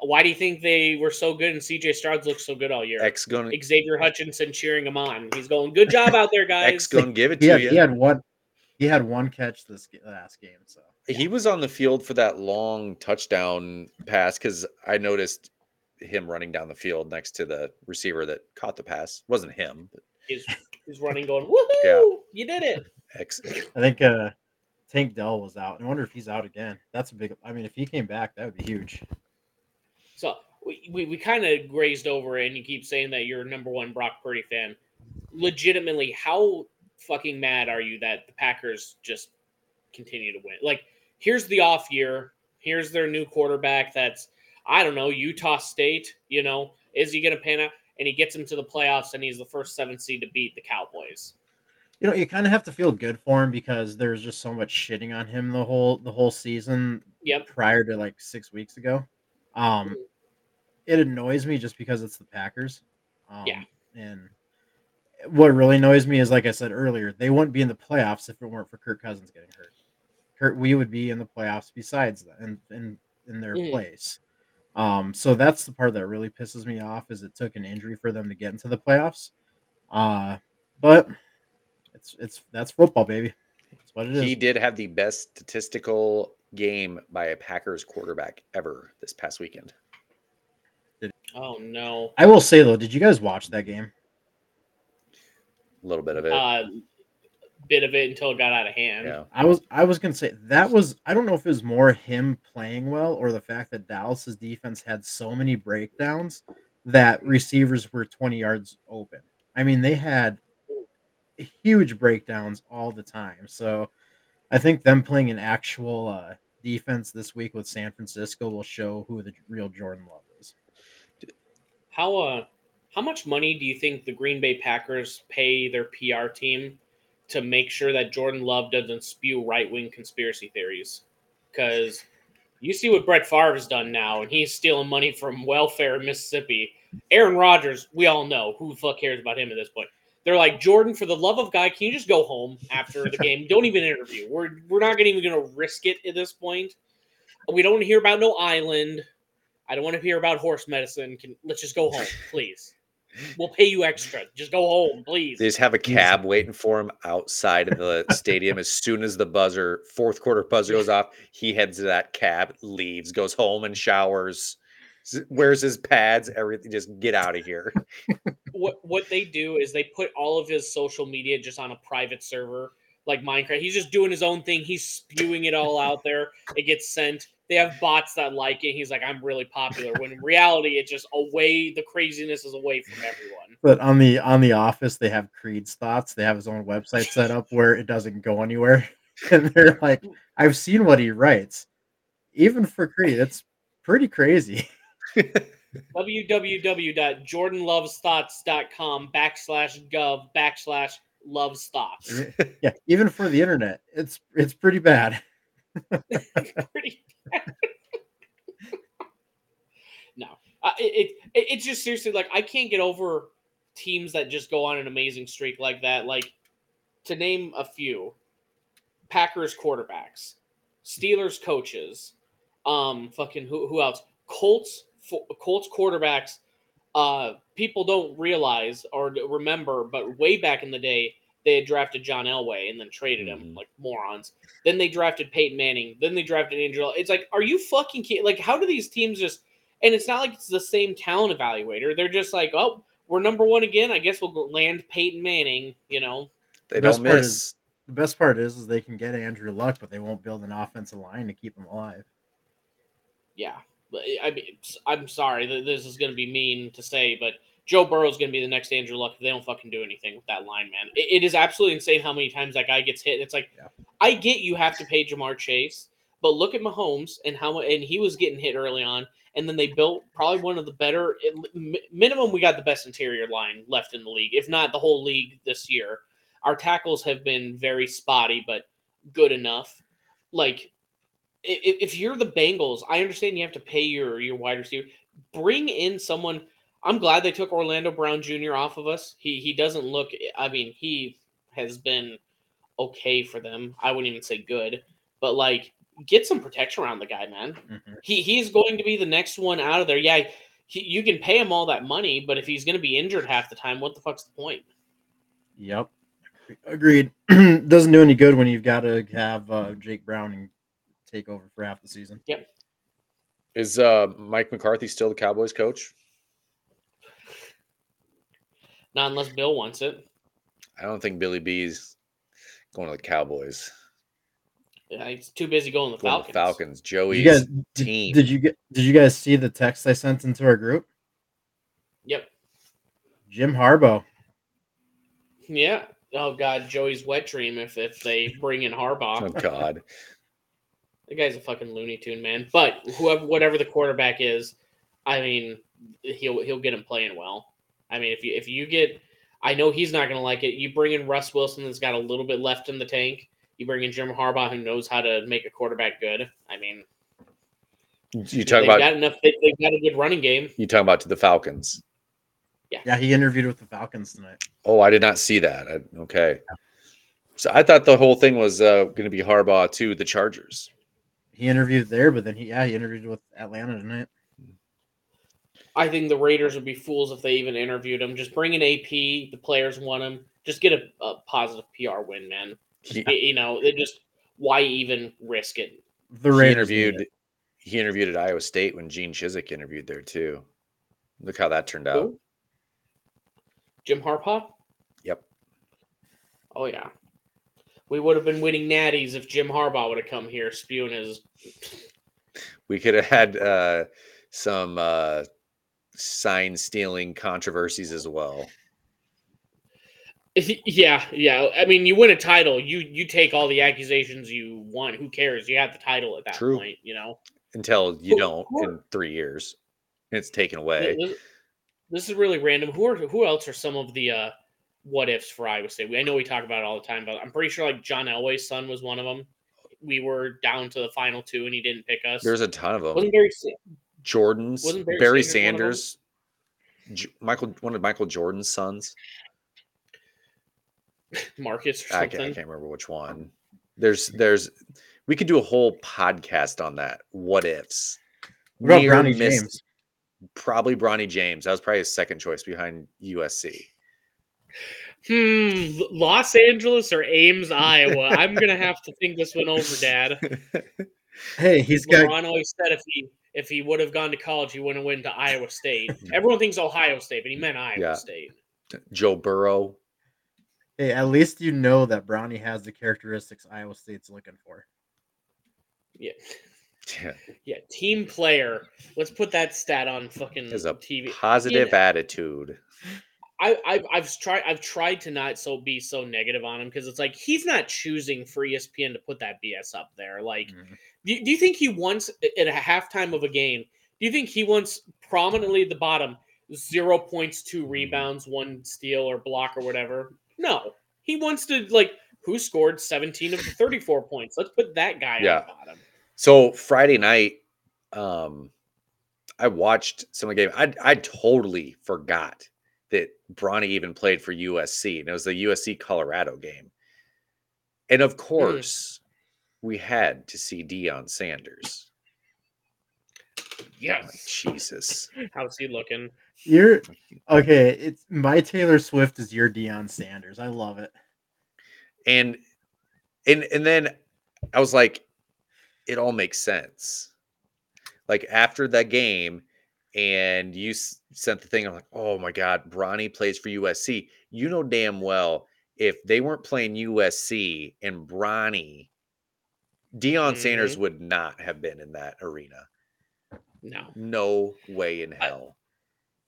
Speaker 2: Why do you think they were so good and CJ Stroud's looked so good all year?
Speaker 3: X going
Speaker 2: Xavier Hutchinson cheering him on. He's going, "Good job out there, guys."
Speaker 3: X going to give it
Speaker 1: He
Speaker 3: to
Speaker 1: had,
Speaker 3: you.
Speaker 1: he had one. He had one catch this last game. So
Speaker 3: He was on the field for that long touchdown pass because I noticed him running down the field next to the receiver that caught the pass. Wasn't him, but
Speaker 2: He's, he's running, going, "Woohoo!
Speaker 3: Yeah.
Speaker 2: You did it!"
Speaker 3: X.
Speaker 1: I think uh, Tank Dell was out. I wonder if he's out again. That's a big. I mean, if he came back, that would be huge.
Speaker 2: So we, we, we kind of grazed over it, and you keep saying that you're a number one Brock Purdy fan. Legitimately, how fucking mad are you that the Packers just continue to win? Like, here's the off year. Here's their new quarterback. That's I don't know Utah State. You know, is he going to pan out? And he gets him to the playoffs, and he's the first seven seed to beat the Cowboys.
Speaker 1: You know, you kind of have to feel good for him because there's just so much shitting on him the whole the whole season
Speaker 2: Yep.
Speaker 1: prior to like six weeks ago. Um, it annoys me just because it's the Packers. Um,
Speaker 2: Yeah.
Speaker 1: And what really annoys me is, like I said earlier, they wouldn't be in the playoffs if it weren't for Kirk Cousins getting hurt. Kurt, we would be in the playoffs besides that, and in, in their
Speaker 2: Mhm.
Speaker 1: place. Um, so that's the part that really pisses me off is it took an injury for them to get into the playoffs. Uh, but it's it's that's football, baby. That's what it is.
Speaker 3: He did have the best statistical game by a Packers quarterback ever this past weekend.
Speaker 2: Oh no.
Speaker 1: I will say though, did you guys watch that game?
Speaker 3: A little bit of it.
Speaker 2: Uh, bit of it until it got out of hand.
Speaker 3: yeah.
Speaker 1: I was I was gonna say that was I don't know if it was more him playing well or the fact that Dallas's defense had so many breakdowns that receivers were 20 yards open. I mean, they had huge breakdowns all the time. So I think them playing an actual uh, defense this week with San Francisco will show who the real Jordan Love is.
Speaker 2: How uh how much money do you think the Green Bay Packers pay their PR team to make sure that Jordan Love doesn't spew right wing conspiracy theories? Because you see what Brett Favre has done now, and he's stealing money from welfare in Mississippi. Aaron Rodgers, we all know who the fuck cares about him at this point. They're like Jordan, for the love of God, can you just go home after the game? Don't even interview. We're we're not gonna even gonna risk it at this point. We don't want to hear about no island. I don't want to hear about horse medicine. Can let's just go home, please. We'll pay you extra. Just go home, please.
Speaker 3: They just have a cab waiting for him outside of the stadium. As soon as the buzzer, fourth quarter buzzer goes off, he heads to that cab, leaves, goes home and showers, wears his pads, everything. Just get out of here.
Speaker 2: what what they do is they put all of his social media just on a private server like Minecraft. He's just doing his own thing. He's spewing it all out there. It gets sent. They have bots that like it. He's like, I'm really popular. When in reality, it's just away. The craziness is away from everyone.
Speaker 1: But on the on the office, they have Creed's thoughts. They have his own website set up where it doesn't go anywhere. And they're like, I've seen what he writes. Even for Creed, it's pretty crazy.
Speaker 2: www.jordanlovesthoughts.com backslash gov backslash loves thoughts.
Speaker 1: yeah, even for the internet, it's it's pretty bad.
Speaker 2: pretty no uh, it, it it's just seriously like i can't get over teams that just go on an amazing streak like that like to name a few packers quarterbacks steelers coaches um fucking who, who else colts colts quarterbacks uh people don't realize or remember but way back in the day they had drafted John Elway and then traded him
Speaker 3: Mhm.
Speaker 2: like morons. Then they drafted Peyton Manning. Then they drafted Andrew. It's like, are you fucking kidding? Like, how do these teams just? And it's not like it's the same talent evaluator. They're just like, oh, we're number one again. I guess we'll go land Peyton Manning. You know,
Speaker 3: They
Speaker 1: Best
Speaker 3: don't miss.
Speaker 1: is- The best part is, is they can get Andrew Luck, but they won't build an offensive line to keep him alive.
Speaker 2: yeah. But I mean, I'm sorry that this is going to be mean to say, but Joe Burrow is going to be the next Andrew Luck if they don't fucking do anything with that line, man. It, it is absolutely insane how many times that guy gets hit. It's like,
Speaker 1: Yeah.
Speaker 2: I get you have to pay Ja'Marr Chase, but look at Mahomes and how and he was getting hit early on, and then they built probably one of the better minimum. We got the best interior line left in the league, if not the whole league this year. Our tackles have been very spotty, but good enough. Like, if you're the Bengals, I understand you have to pay your your wide receiver. Bring in someone. I'm glad they took Orlando Brown Jr. off of us. He he doesn't look. I mean, he has been okay for them. I wouldn't even say good, but like get some protection around the guy, man.
Speaker 1: Mhm.
Speaker 2: He he's going to be the next one out of there. Yeah, he, you can pay him all that money, but if he's going to be injured half the time, what the fuck's the point?
Speaker 1: Yep. Agreed. Doesn't do any good when you've got to have uh, Jake Browning take over for half the season. Yep.
Speaker 3: Is uh, Mike McCarthy still the Cowboys coach?
Speaker 2: Not unless Bill wants it.
Speaker 3: I don't think Billy B's going to the Cowboys.
Speaker 2: Yeah, he's too busy going to the
Speaker 3: Going
Speaker 2: Falcons.
Speaker 3: the Falcons. Joey's
Speaker 1: you guys did,
Speaker 3: team.
Speaker 1: did you get did you guys see the text I sent into our group?
Speaker 2: Yep.
Speaker 1: Jim Harbaugh.
Speaker 2: Yeah. Oh God, Joey's wet dream if if they bring in Harbaugh.
Speaker 3: oh God.
Speaker 2: The guy's a fucking Looney Tune, man. But whoever, whatever the quarterback is, I mean, he'll he'll get him playing well. I mean, if you if you get, I know he's not going to like it. You bring in Russ Wilson that's got a little bit left in the tank. You bring in Jim Harbaugh who knows how to make a quarterback good. I mean,
Speaker 3: You talk about
Speaker 2: got enough. They, they've got a good running game.
Speaker 3: you talk about to the Falcons.
Speaker 1: Yeah, yeah, he interviewed with the Falcons tonight.
Speaker 3: Oh, I did not see that. I, okay. So I thought the whole thing was uh, going to be Harbaugh to the Chargers.
Speaker 1: He interviewed there, but then he yeah he interviewed with Atlanta tonight.
Speaker 2: I think the Raiders would be fools if they even interviewed him. Just bring an AP. The players want him. Just get a, a positive PR win, man.
Speaker 3: He,
Speaker 2: Y- You know, they just why even risk it?
Speaker 1: The
Speaker 3: he
Speaker 1: Raiders need
Speaker 3: interviewed. He interviewed at Iowa State when Gene Chizik interviewed there too. Look how that turned out.
Speaker 2: Who? Jim Harbaugh?
Speaker 3: Yep.
Speaker 2: Oh yeah. We would have been winning natties if Jim Harbaugh would have come here spewing his
Speaker 3: We could have had uh, some uh, sign stealing controversies as well.
Speaker 2: Yeah, yeah. I mean, you win a title, you you take all the accusations you want. Who cares? You have the title at that
Speaker 3: True.
Speaker 2: point. You know.
Speaker 3: until you
Speaker 2: Who-
Speaker 3: don't
Speaker 2: who-
Speaker 3: in three years. And it's taken away.
Speaker 2: This, this is really random. Who are who else are some of the uh what ifs for Iowa State? We, I know we talk about it all the time, but I'm pretty sure like John Elway's son was one of them. We were down to the final two, and he didn't pick us.
Speaker 3: There's a ton of them.
Speaker 2: wasn't Barry. Sa-
Speaker 3: Jordan's
Speaker 2: wasn't Barry
Speaker 3: Barry,
Speaker 2: Sanders
Speaker 3: Sanders, J- Michael, one of Michael Jordan's sons.
Speaker 2: Marcus or
Speaker 3: I can't, I can't remember which one. There's, there's, we could do a whole podcast on that. What ifs?
Speaker 1: What about
Speaker 3: Near
Speaker 1: Bronny James?
Speaker 3: Probably Bronny James. That was probably his second choice behind USC.
Speaker 2: Hmm, Los Angeles or Ames, Iowa. I'm gonna have to think this one over, Dad.
Speaker 1: Hey, he's got
Speaker 2: LeBron always said if he if he would have gone to college, he wouldn't have went to Iowa State. Everyone thinks Ohio State, but he meant Iowa
Speaker 3: Yeah.
Speaker 2: State.
Speaker 3: Joe Burrow.
Speaker 1: Hey, at least you know that Bronny has the characteristics Iowa State's looking for.
Speaker 2: Yeah,
Speaker 3: Yeah,
Speaker 2: yeah. Team player. Let's put that stat on fucking
Speaker 3: Has a
Speaker 2: TV.
Speaker 3: positive
Speaker 2: Yeah.
Speaker 3: attitude.
Speaker 2: I, I've I've tried I've tried to not so be so negative on him because it's like he's not choosing for ESPN to put that BS up there. Like,
Speaker 1: Mhm.
Speaker 2: do, you- do you think he wants at a halftime of a game? Do you think he wants prominently at the bottom zero points, two rebounds, one steal or block or whatever? No, he wants to like who scored seventeen of the thirty four points. Let's put that guy
Speaker 3: Yeah.
Speaker 2: on the bottom.
Speaker 3: So Friday night, um, I watched some of the game. I I totally forgot that Bronny even played for USC, and it was the USC Colorado game. And of mm. course, we had to see Deion Sanders. Oh like,
Speaker 2: Yes.
Speaker 3: Jesus.
Speaker 2: How's he looking?
Speaker 1: You're okay. It's my Taylor Swift is your Deion Sanders. I love it.
Speaker 3: And and and then I was like, it all makes sense. Like after that game, and you s- sent the thing, I'm like, oh my god, Bronny plays for USC. You know damn well if they weren't playing USC and Bronny, Deion Sanders mm-hmm. would not have been in that arena.
Speaker 2: No.
Speaker 3: No way in hell.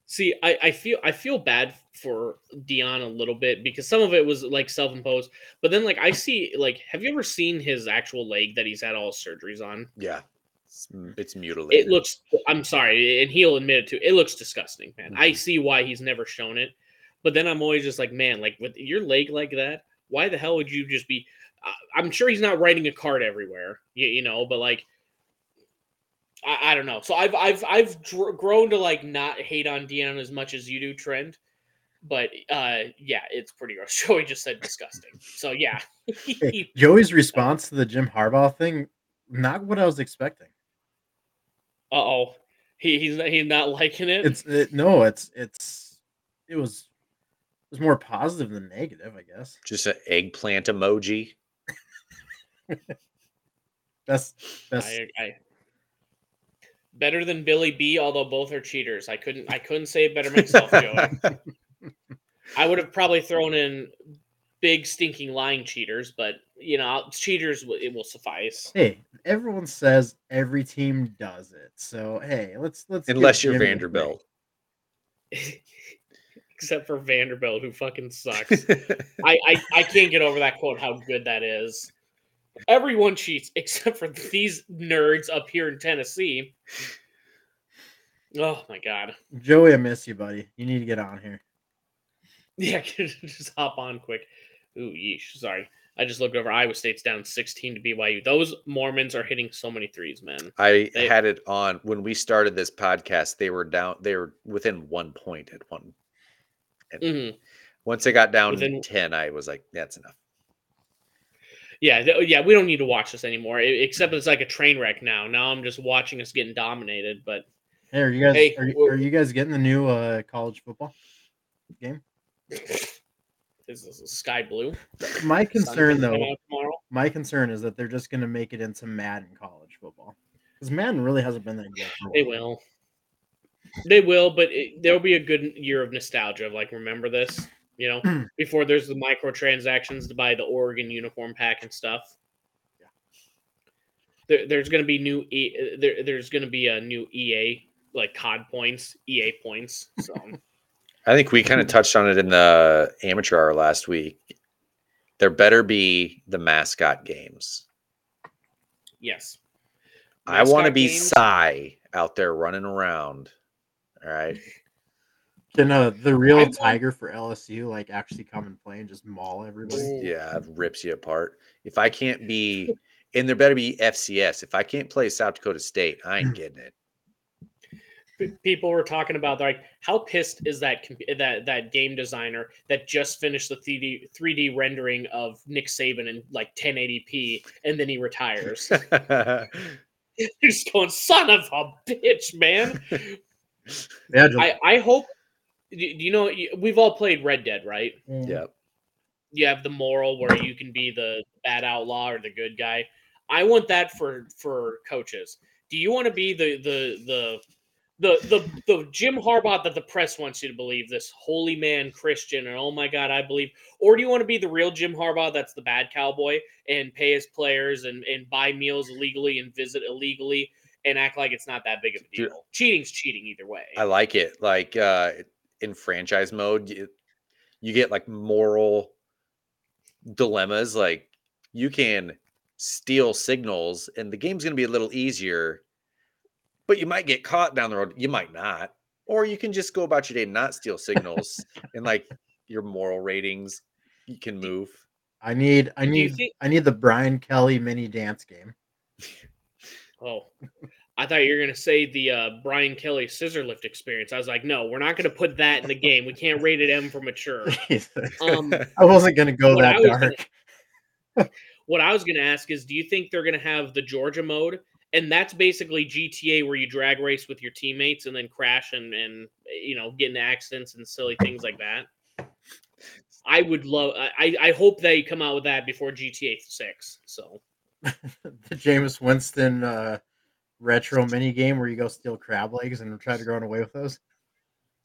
Speaker 2: See, I, I feel I feel bad for Deion a little bit because some of it was like self-imposed, but then like I see like have you ever seen his actual leg that he's had all surgeries on?
Speaker 3: yeah, it's, it's mutilated.
Speaker 2: It looks I'm sorry, and he'll admit it too. It looks disgusting, man. I
Speaker 3: Mhm.
Speaker 2: see why he's never shown it, but then I'm always just like, man, like with your leg like that, why the hell would you just be? Uh, I'm sure he's not writing a card everywhere, you, you know, but like. I, I don't know. So I've I've I've dr- grown to like not hate on Deion as much as you do, Trent. But uh yeah, it's pretty gross. Joey just said disgusting. So yeah.
Speaker 1: Hey, Joey's response to the Jim Harbaugh thing, not what I was expecting.
Speaker 2: Uh oh. He he's not, he's not liking it.
Speaker 1: It's it, no, it's it's it was it was more positive than negative, I guess.
Speaker 3: just an eggplant emoji.
Speaker 1: That's that's
Speaker 2: I, I better than Billy B, although both are cheaters. I couldn't I couldn't say it better myself, Joey. I would have probably thrown in big stinking lying cheaters, but you know, cheaters w- it will suffice.
Speaker 1: hey, everyone says every team does it. So hey, let's let's
Speaker 3: Unless you're
Speaker 1: Jimmy.
Speaker 3: Vanderbilt.
Speaker 2: Except for Vanderbilt, who fucking sucks. I, I I can't get over that quote. How good that is. Everyone cheats except for these nerds up here in Tennessee. Oh my god.
Speaker 1: Joey, I miss you, buddy. You need to get on here.
Speaker 2: Yeah, just hop on quick. Ooh, yeesh. Sorry. I just looked over. Iowa State's down 16 to BYU. Those Mormons are hitting so many threes, man.
Speaker 3: I
Speaker 2: They-
Speaker 3: had it on when we started this podcast. They were down. They were within one point at one. And
Speaker 2: hmm
Speaker 3: once they got down
Speaker 2: Within-
Speaker 3: ten, I was like, "That's enough."
Speaker 2: Yeah, th- yeah. We don't need to watch this anymore. e- Except it's like a train wreck now. Now I'm just watching us getting dominated. But
Speaker 1: Hey, are you guys
Speaker 2: Hey,
Speaker 1: are, you-
Speaker 2: we're-
Speaker 1: are you guys getting the new uh, college football game?
Speaker 2: is this sky blue?
Speaker 1: My concern though, my concern is that they're just going to make it into Madden college football because Madden really hasn't been that good.
Speaker 2: They will. They will, but it, there'll be a good year of nostalgia. of, Like, remember this? You know, before there's the microtransactions to buy the Oregon uniform pack and stuff.
Speaker 1: Yeah.
Speaker 2: There, there's going to be new. E, uh, there, there's going to be a new EA like COD points, EA points. So
Speaker 3: I think we kind of touched on it in the amateur hour last week. There better be the mascot games.
Speaker 2: Yes.
Speaker 3: I want to be
Speaker 2: games?
Speaker 3: Cy out there running around. All right.
Speaker 1: Can uh, the real
Speaker 2: I want-
Speaker 1: tiger for LSU like actually come and play and just maul everybody?
Speaker 3: Yeah, it rips you apart. If I can't be, and there better be FCS. If I can't play South Dakota State, I ain't getting it.
Speaker 2: P- People were talking about like how pissed is that that that game designer that just finished the 3D 3D rendering of Nick Saban in like 1080p and then he retires. He's going, son of a bitch, man.
Speaker 1: Yeah,
Speaker 2: I, I hope. Do do you know we've all played Red Dead, right?
Speaker 3: Mm. Yeah.
Speaker 2: You have the moral where you can be the bad outlaw or the good guy. I want that for for coaches. Do you want to be the the the the the the Jim Harbaugh that the press wants you to believe, this holy man Christian, and oh my God, I believe, or do you want to be the real Jim Harbaugh that's the bad cowboy and pay his players and and buy meals illegally and visit illegally and act like it's not that big of a
Speaker 3: Dude,
Speaker 2: deal? Cheating's cheating either way.
Speaker 3: I like it. Like uh in franchise mode, you, you get like moral dilemmas. Like you can steal signals, and the game's going to be a little easier, but you might get caught down the road. You might not, or you can just go about your day and not steal signals, and like your moral ratings, you can move.
Speaker 1: I need I need
Speaker 2: think-
Speaker 1: I need the Brian Kelly mini dance game.
Speaker 2: Oh, I thought you were gonna say the uh, Brian Kelly scissor lift experience. I was like, no, we're not gonna put that in the game. We can't rate it M for mature. Um,
Speaker 1: I wasn't gonna go that
Speaker 2: was gonna-
Speaker 1: dark.
Speaker 2: what I was gonna ask is, do you think they're gonna have the Georgia mode? And that's basically GTA where you drag race with your teammates and then crash and and you know get into accidents and silly things like that. I would love. I I hope they come out with that before GTA Six. So
Speaker 1: the Jameis Winston uh, retro mini game where you go steal crab legs and try to run away with those.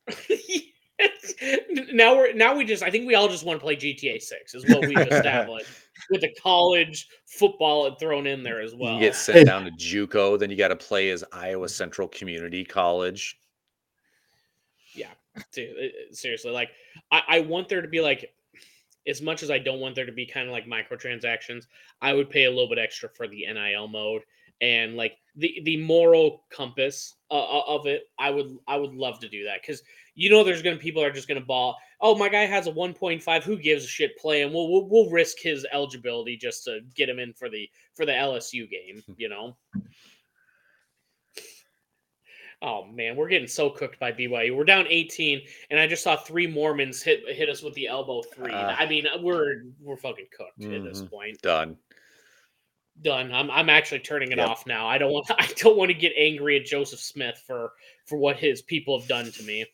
Speaker 2: now we're now we just I think we all just want to play GTA Six is what we've established with the college football thrown in there as well.
Speaker 3: you get sent down to JUCO, then you got to play as Iowa Central Community College.
Speaker 2: Yeah, Dude, uh, seriously, like I, I want there to be like as much as I don't want there to be kind of like microtransactions, I would pay a little bit extra for the NIL mode and like the the moral compass uh, of it. I would I would love to do that because you know there's gonna people are just gonna ball. Oh, my guy has a 1.5. Who gives a shit? Play and we'll, we'll we'll risk his eligibility just to get him in for the for the LSU game. You know. Oh man, we're getting so cooked by BYU. We're down 18, and I just saw three Mormons hit hit us with the elbow three.
Speaker 3: Ah.
Speaker 2: I mean, we're we're fucking cooked at this
Speaker 3: Mhm.
Speaker 2: point.
Speaker 3: Done.
Speaker 2: Done. I'm I'm actually turning it
Speaker 3: Yep.
Speaker 2: off now. I don't want I don't want to get angry at Joseph Smith for for what his people have done to me.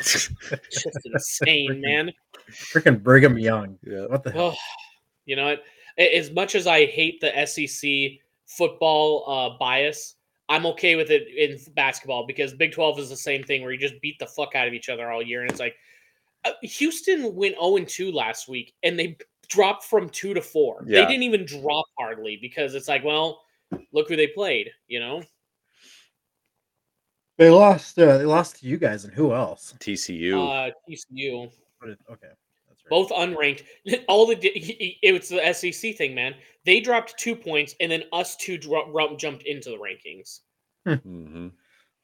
Speaker 2: It's just insane, man.
Speaker 1: Freaking Brigham Young.
Speaker 3: Yeah.
Speaker 1: What the hell?
Speaker 2: Oh, you know what? As much as I hate the SEC football uh, bias, I'm okay with it in basketball because Big 12 is the same thing where you just beat the fuck out of each other all year. And it's like uh, Houston went 0 2 last week and they dropped from two to four. They didn't even drop hardly because it's like, well, look who they played, you know?
Speaker 1: They lost. Uh, they lost to you guys and who else?
Speaker 3: TCU.
Speaker 2: Uh, TCU.
Speaker 1: Did- Okay, right.
Speaker 2: both unranked. All the di- it was the SEC thing, man. They dropped two points, and then us two dro- jumped into the rankings.
Speaker 3: hmm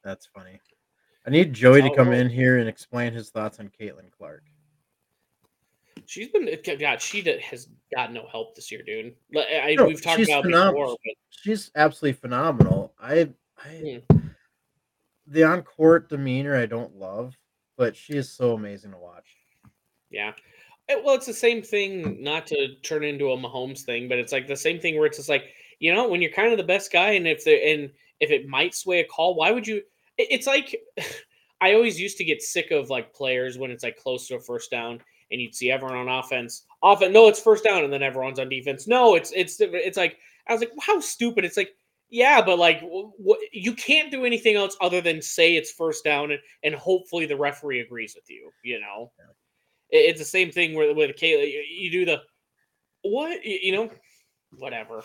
Speaker 1: That's funny. I need Joey to come in here and explain his thoughts on Caitlin Clark.
Speaker 2: She's been God. She has got no help this year, dude. I,
Speaker 1: No,
Speaker 2: we've talked about it
Speaker 1: phenomenal.
Speaker 2: before, but
Speaker 1: She's absolutely phenomenal. I, I,
Speaker 2: Hmm.
Speaker 1: The on court demeanor I don't love, but she is so amazing to watch.
Speaker 2: yeah. Eh, Well, it's the same thing. Not to turn into a Mahomes thing, but it's like the same thing where it's just like you know when you're kind of the best guy, and if the and if it might sway a call, why would you? It's like I always used to get sick of like players when it's like close to a first down, and you'd see everyone on offense. Often, no, it's first down, and then everyone's on defense. No, it's it's it's like I was like, how stupid. It's like yeah, but like wh- wh- you can't do anything else other than say it's first down, and, and hopefully the referee agrees with you. You know, It- it's the same thing with with Kayla. You, you do the what y- you know, whatever.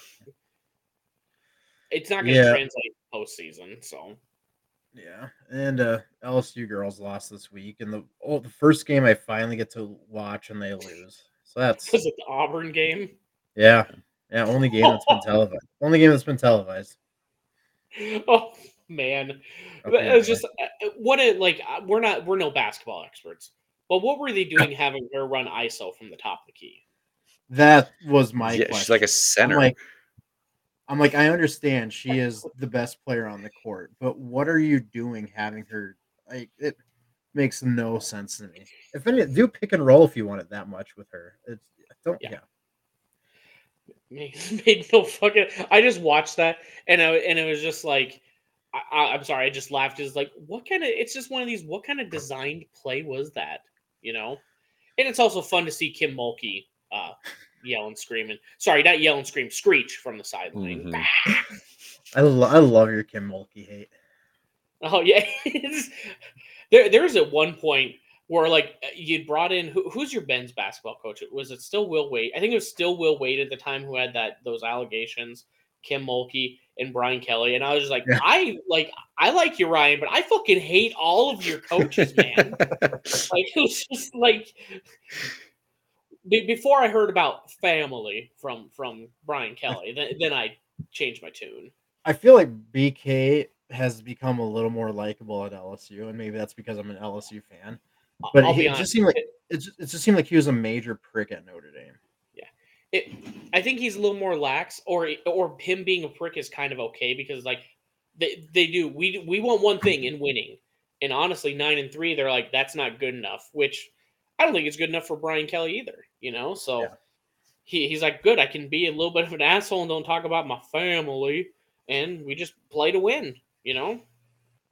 Speaker 2: It's not going to
Speaker 1: Yeah.
Speaker 2: translate postseason, so
Speaker 1: Yeah, and uh, LSU girls lost this week, and the oh, the first game I finally get to watch and they lose. So that's
Speaker 2: Was it the Auburn game?
Speaker 1: yeah, yeah. Only game that's been televised. Only game that's been televised.
Speaker 2: Oh man, But
Speaker 1: Okay,
Speaker 2: it was just uh, what it like. uh, We're not we're no basketball experts, but what were they doing having her run ISO from the top of the key?
Speaker 1: that was my
Speaker 3: yeah,
Speaker 1: question.
Speaker 3: she's like a
Speaker 1: I'm
Speaker 3: center.
Speaker 1: like, I'm like, I understand she is the best player on the court, but what are you doing having her? Like, it makes no sense to me. If any, do pick and roll if you want it that much with her. It's don't.
Speaker 2: Yeah.
Speaker 1: Yeah.
Speaker 2: Made, made no fucking. I just watched that and I, and it was just like, I, I, I'm sorry, I just laughed. It's like, what kind of? It's just one of these. What kind of designed play was that? You know, and it's also fun to see Kim Mulkey uh, yell and scream and sorry, not yell and scream, screech from the sideline.
Speaker 3: Mhm.
Speaker 1: I, lo- I love your Kim Mulkey hate.
Speaker 2: Oh yeah, there there's at one point where like eh, you brought in who, who's your Ben's basketball coach? Was it still Will Wade? I think it was still Will Wade at the time who had that those allegations. Kim Mulkey and Brian Kelly, and I was just like,
Speaker 1: Yeah.
Speaker 2: I like I like you, Ryan, but I fucking hate all of your coaches, man. like it was just like be- before I heard about family from from Brian Kelly, then, then I changed my tune.
Speaker 1: I feel like BK has become a little more likable at LSU, and maybe that's because I'm an LSU fan. But
Speaker 2: I'll
Speaker 1: he, it just seemed like it just, it just seemed like he was a major prick at Notre Dame. Yeah.
Speaker 2: It, I think he's a little more lax, or or him being a prick is kind of okay because like they they do we we want one thing in winning, and honestly nine and three they're like that's not good enough, which I don't think it's good enough for Brian Kelly either, you know. So
Speaker 1: Yeah.
Speaker 2: he he's like good, I can be a little bit of an asshole and don't talk about my family, and we just play to win, you know.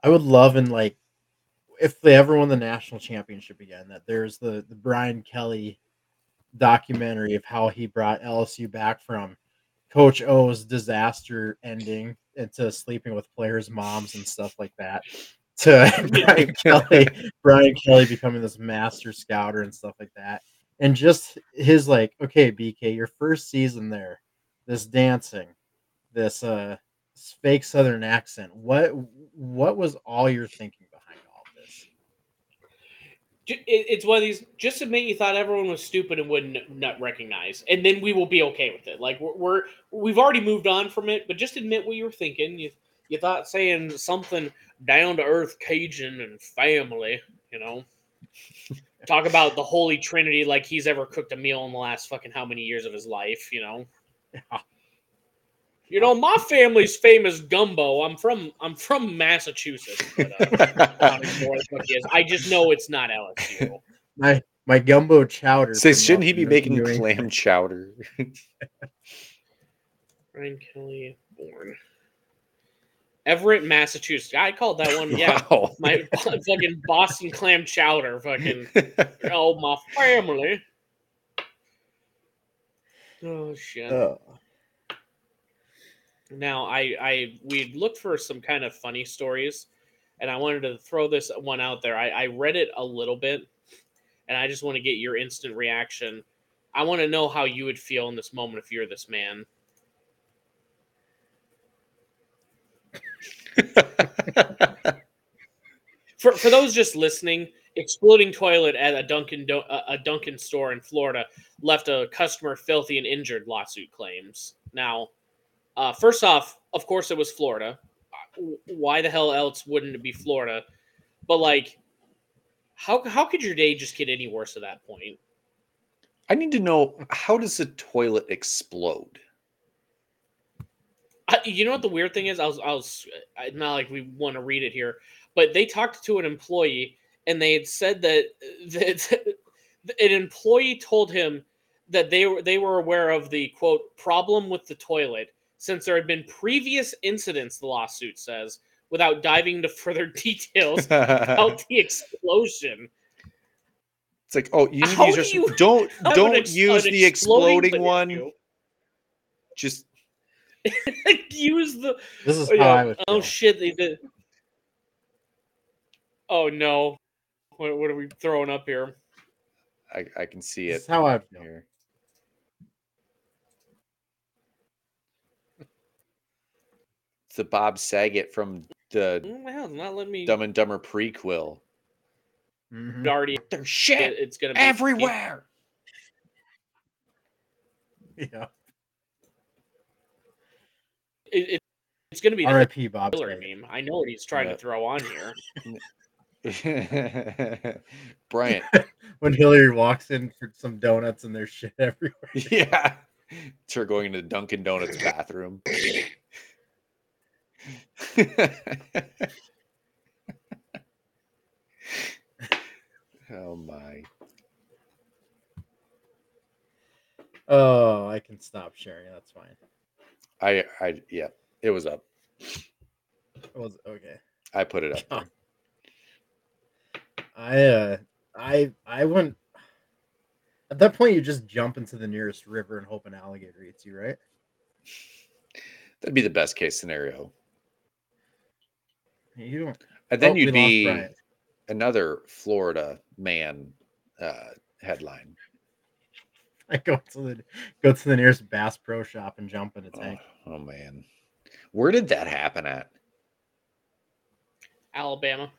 Speaker 1: I would love and like if they ever won the national championship again, that there's the the Brian Kelly documentary of how he brought LSU back from Coach O's disaster ending into sleeping with players' moms and stuff like that. To Brian Kelly, Brian Kelly becoming this master scouter and stuff like that. And just his like, okay, BK, your first season there, this dancing, this uh fake southern accent. What what was all your thinking behind all of this?
Speaker 2: Ju- it- It's one of these. Just admit you thought everyone was stupid and wouldn't not recognize, and then we will be okay with it. Like we're, we're we've already moved on from it, but just admit what you were thinking. You you thought saying something down to earth Cajun and family. You know, talk about the Holy Trinity like he's ever cooked a meal in the last fucking how many years of his life. You know.
Speaker 1: Yeah.
Speaker 2: You know, my family's famous gumbo. I'm from I'm from Massachusetts. But, uh, I don't even know what the fuck he is. I just know it's not LSU.
Speaker 1: My my gumbo chowder.
Speaker 3: Says,
Speaker 1: from
Speaker 3: shouldn't he be making
Speaker 1: New England.
Speaker 3: clam chowder?
Speaker 2: Brian Kelly born. Everett, Massachusetts. I called that one. Yeah,
Speaker 3: Wow.
Speaker 2: my fucking Boston clam chowder. Fucking oh my family. Oh shit.
Speaker 1: Uh,
Speaker 2: Now I I we looked for some kind of funny stories, and I wanted to throw this one out there. I, I read it a little bit, and I just want to get your instant reaction. I want to know how you would feel in this moment if you're this man. For for those just listening, exploding toilet at a Dunkin' Do- a a Dunkin' store in Florida left a customer filthy and injured. Lawsuit claims. Now, uh, first off, of course, it was Florida. Why the hell else wouldn't it be Florida? But like, how how could your day just get any worse at that point?
Speaker 3: I need to know how does a toilet explode?
Speaker 2: I, you know what the weird thing is? I was, I was, I- not like we want to read it here, but they talked to an employee and they had said that, that an employee told him that they were they were aware of the quote problem with the toilet since there had been previous incidents. The lawsuit says, without diving into further details about the explosion.
Speaker 3: It's like, oh, you need
Speaker 2: How
Speaker 3: to use
Speaker 2: do
Speaker 3: your,
Speaker 2: you-
Speaker 3: don't don't
Speaker 2: ex-
Speaker 3: use the exploding
Speaker 2: banana
Speaker 3: one.
Speaker 2: peel-
Speaker 3: Just
Speaker 2: use the
Speaker 1: this is
Speaker 2: Oh,
Speaker 1: how. I would feel.
Speaker 2: Oh shit! They did. Oh no! What, what are we throwing up here?
Speaker 3: I, I can see
Speaker 1: this
Speaker 3: it
Speaker 1: is how I would feel.
Speaker 3: here. The Bob Saget from the
Speaker 2: Well, not let me.
Speaker 3: Dumb and Dumber prequel.
Speaker 1: Mhm.
Speaker 2: Already,
Speaker 3: There's shit
Speaker 2: it's gonna be
Speaker 3: everywhere.
Speaker 1: Yeah.
Speaker 2: It, it, it's gonna be the
Speaker 1: R.I.P. Bob.
Speaker 2: Hillary
Speaker 1: Saget.
Speaker 2: meme. I know what he's trying
Speaker 3: Yeah.
Speaker 2: to throw on here.
Speaker 3: Bryant.
Speaker 1: When Hillary walks in for some donuts and there's shit everywhere.
Speaker 3: Yeah. It's her going into the Dunkin' Donuts bathroom. oh my.
Speaker 1: Oh, I can stop sharing. That's fine.
Speaker 3: I I yeah, it was up.
Speaker 1: It was okay.
Speaker 3: I put it up.
Speaker 1: I uh I I wouldn't at that point you just jump into the nearest river and hope an alligator eats you, right?
Speaker 3: That'd be the best case scenario.
Speaker 1: You don't
Speaker 3: And then
Speaker 1: Oh,
Speaker 3: you'd be another Florida man uh, headline.
Speaker 1: I go to the go to the nearest Bass Pro Shop and jump in a
Speaker 3: Oh,
Speaker 1: tank.
Speaker 3: oh man, where did that happen at?
Speaker 2: Alabama.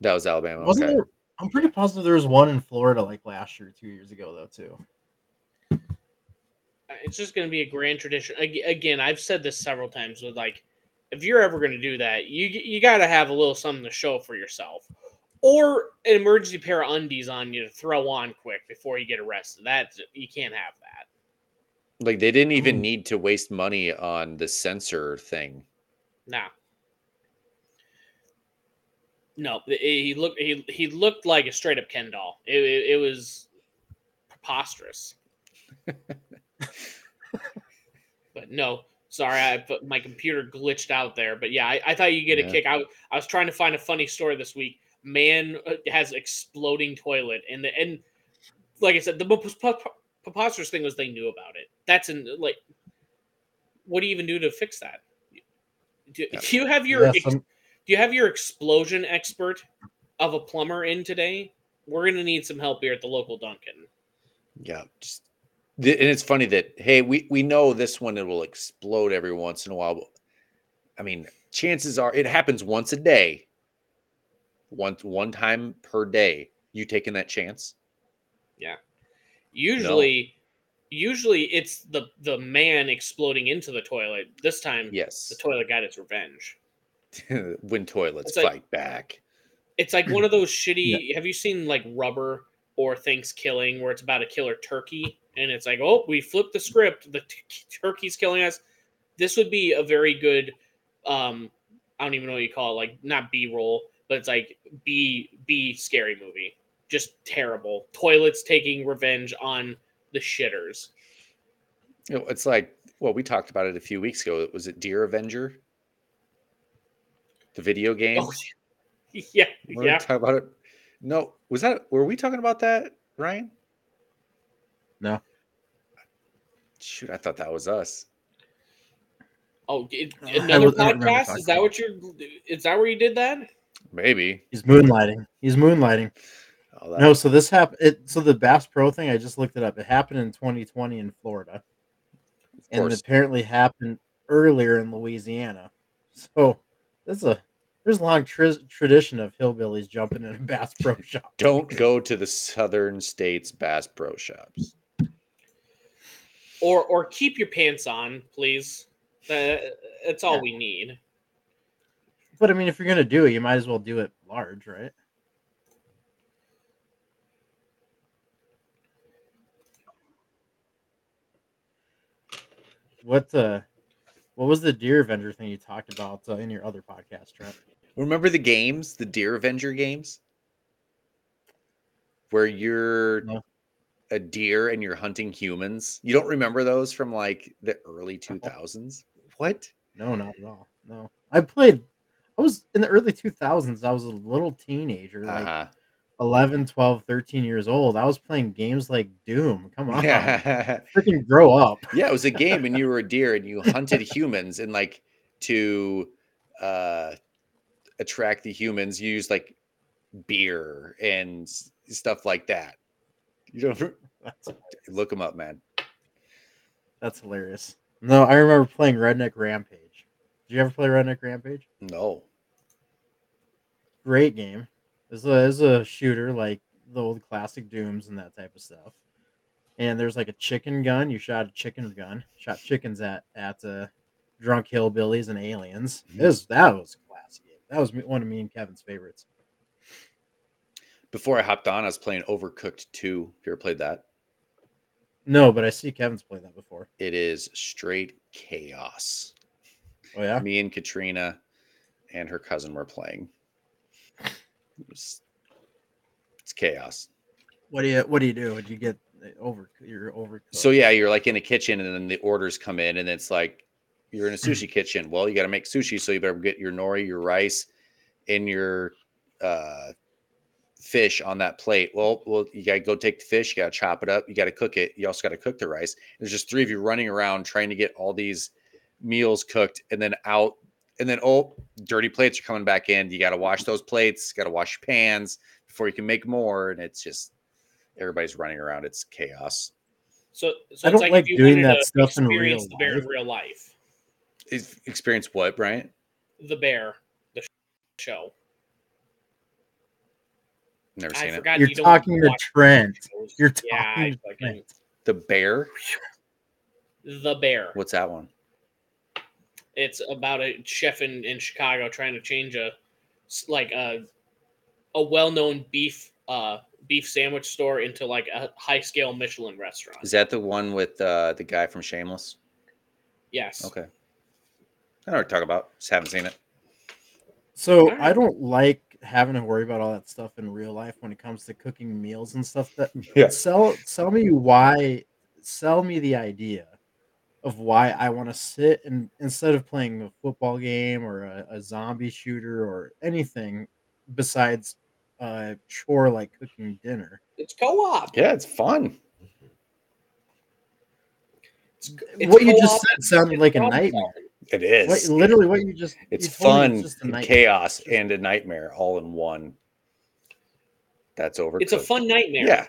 Speaker 3: That was Alabama.
Speaker 1: Wasn't
Speaker 3: okay.
Speaker 1: there? I'm pretty positive there was one in Florida like last year, two years ago though too.
Speaker 2: Uh, It's just gonna be a grand tradition. Again, I've said this several times. With like, if you're ever gonna do that, you you got to have a little something to show for yourself, or an emergency pair of undies on you to throw on quick before you get arrested. That you can't have that.
Speaker 3: Like they didn't even
Speaker 1: Oh.
Speaker 3: need to waste money on the sensor thing.
Speaker 2: Nah. No, he looked he he looked like a straight up Ken doll. It, it, it was preposterous. but no, sorry, I put my computer glitched out there. But yeah, I, I thought you get
Speaker 3: Yeah.
Speaker 2: a kick. I I was trying to find a funny story this week. Man uh, has exploding toilet, and the and like I said, the most pre- preposterous thing was they knew about it. That's in like, what do you even do to fix that? Do,
Speaker 3: Yeah.
Speaker 2: do you have your
Speaker 1: Yeah, some-
Speaker 2: do you have your explosion expert of a plumber in today? We're gonna need some help here at the local Dunkin'.
Speaker 3: Yeah, just and it's funny that hey, we we know this one it will explode every once in a while. but- I mean, chances are it happens once a day. Once one time per day. You taking that chance? Yeah.
Speaker 2: Usually, usually it's the the man exploding into the toilet. This time,
Speaker 3: Yes.
Speaker 2: the toilet got its revenge.
Speaker 3: when toilets
Speaker 2: It's like-
Speaker 3: fight back.
Speaker 2: It's like one of those shitty. Have you seen like Rubber or Thanksgiving, where it's about a killer turkey, and it's like, oh, we flipped the script. The t- turkey's killing us. This would be a very good. um I don't even know what you call it. Like not B roll, but it's like B B scary movie. Just terrible. Toilets taking revenge on the shitters.
Speaker 3: You know, it's like well, we talked about it a few weeks ago. Was it Deer Avenger? The video game.
Speaker 2: Oh, yeah,
Speaker 3: Were we
Speaker 2: yeah.
Speaker 3: talking about it? No, was that? Were we talking about that, Ryan?
Speaker 1: No.
Speaker 3: Shoot, I thought that was us.
Speaker 2: Oh, it, another
Speaker 1: was-
Speaker 2: podcast? Is that what you're? Is that where you did that?
Speaker 3: Maybe.
Speaker 1: he's moonlighting. He's moonlighting.
Speaker 3: Oh, that-
Speaker 1: No, so this happened. So the Bass Pro thing. I just looked it up. It happened in 2020 in Florida,
Speaker 3: of
Speaker 1: and
Speaker 3: course.
Speaker 1: it apparently happened earlier in Louisiana. So there's a there's a long tr- tradition of hillbillies jumping in a Bass Pro Shop.
Speaker 3: Don't go to the southern states Bass Pro Shops.
Speaker 2: Or or keep your pants on, please. That's all
Speaker 1: Yeah.
Speaker 2: we need.
Speaker 1: But I mean, if you're gonna do it, you might as well do it large, right? What uh, what was the Deer Avenger thing you talked about uh, in your other podcast, Trent?
Speaker 3: Remember the games, the Deer Avenger games, where you're
Speaker 1: No.
Speaker 3: A deer and you're hunting humans. You don't remember those from like the early two thousands? What?
Speaker 1: No, not at all. No, I played. I was in the early 2000s. I was a little teenager, like
Speaker 3: Uh-huh.
Speaker 1: 11, 12, 13 years old. I was playing games like Doom. Come on,
Speaker 3: Yeah.
Speaker 1: freaking grow up.
Speaker 3: yeah, it was a game and you were a deer and you hunted humans and like to uh attract the humans, you used like beer and stuff like that. You don't look them up, man.
Speaker 1: that's hilarious. No, I remember playing Redneck Rampage. Did you ever play Redneck Rampage?
Speaker 3: No.
Speaker 1: great game. It's a, it's a shooter like the old classic Dooms and that type of stuff. And there's like a chicken gun. You shot a chicken gun, shot chickens at at uh, drunk hillbillies and aliens.
Speaker 3: Mhm.
Speaker 1: This that was a classic game. That was one of me and Kevin's favorites.
Speaker 3: Before I hopped on, I was playing Overcooked 2. Have you ever played that?
Speaker 1: No, but I see Kevin's played that before.
Speaker 3: It is straight chaos.
Speaker 1: Oh yeah,
Speaker 3: Me and Katrina and her cousin were playing. It was- it's chaos.
Speaker 1: what do you what do you do? Do you get over? You're over.
Speaker 3: So yeah, you're like in a kitchen, and then the orders come in, and it's like you're in a sushi kitchen. Well, you got to make sushi, so you better get your nori, your rice, and your uh, fish on that plate. Well, well, you got to go take the fish, you got to chop it up, you got to cook it. You also got to cook the rice. There's just three of you running around trying to get all these meals cooked, and then out, and then oh, dirty plates are coming back in. You got to wash those plates, got to wash your pans before you can make more, and it's just everybody's running around. It's chaos.
Speaker 2: So, so
Speaker 1: I don't
Speaker 2: like,
Speaker 1: like
Speaker 2: if you
Speaker 1: doing that stuff in real
Speaker 2: experience the bear in
Speaker 1: life.
Speaker 2: real life.
Speaker 3: Is- Experience what, Bryant?
Speaker 2: The bear, the show.
Speaker 3: Never
Speaker 2: I
Speaker 3: seen it.
Speaker 1: You're talking to
Speaker 2: watch
Speaker 1: Trent.
Speaker 2: shows.
Speaker 1: You're
Speaker 2: yeah,
Speaker 1: talking to Trent.
Speaker 3: The Bear.
Speaker 2: the bear.
Speaker 3: What's that one?
Speaker 2: It's about a chef in, in Chicago trying to change a like a a well known beef uh beef sandwich store into like a high scale Michelin restaurant.
Speaker 3: Is that the one with uh, the guy from Shameless?
Speaker 2: yes.
Speaker 3: Okay. I don't know what you're talking about. Just haven't seen it.
Speaker 1: So
Speaker 2: Alright.
Speaker 1: I don't like having to worry about all that stuff in real life when it comes to cooking meals and stuff. That
Speaker 3: Yeah.
Speaker 1: sell sell me why sell me the idea of why I want to sit and instead of playing a football game or a, a zombie shooter or anything besides a chore like cooking dinner.
Speaker 2: It's co op.
Speaker 3: Yeah, it's fun.
Speaker 2: It's,
Speaker 1: what you just said sounded
Speaker 2: it's
Speaker 1: like a nightmare.
Speaker 2: solving.
Speaker 3: It
Speaker 1: What,
Speaker 3: is.
Speaker 1: literally, what you just
Speaker 3: it's
Speaker 1: you
Speaker 3: fun,
Speaker 1: just
Speaker 3: and chaos, and a nightmare all in one. That's over.
Speaker 2: It's a fun nightmare.
Speaker 3: Yeah.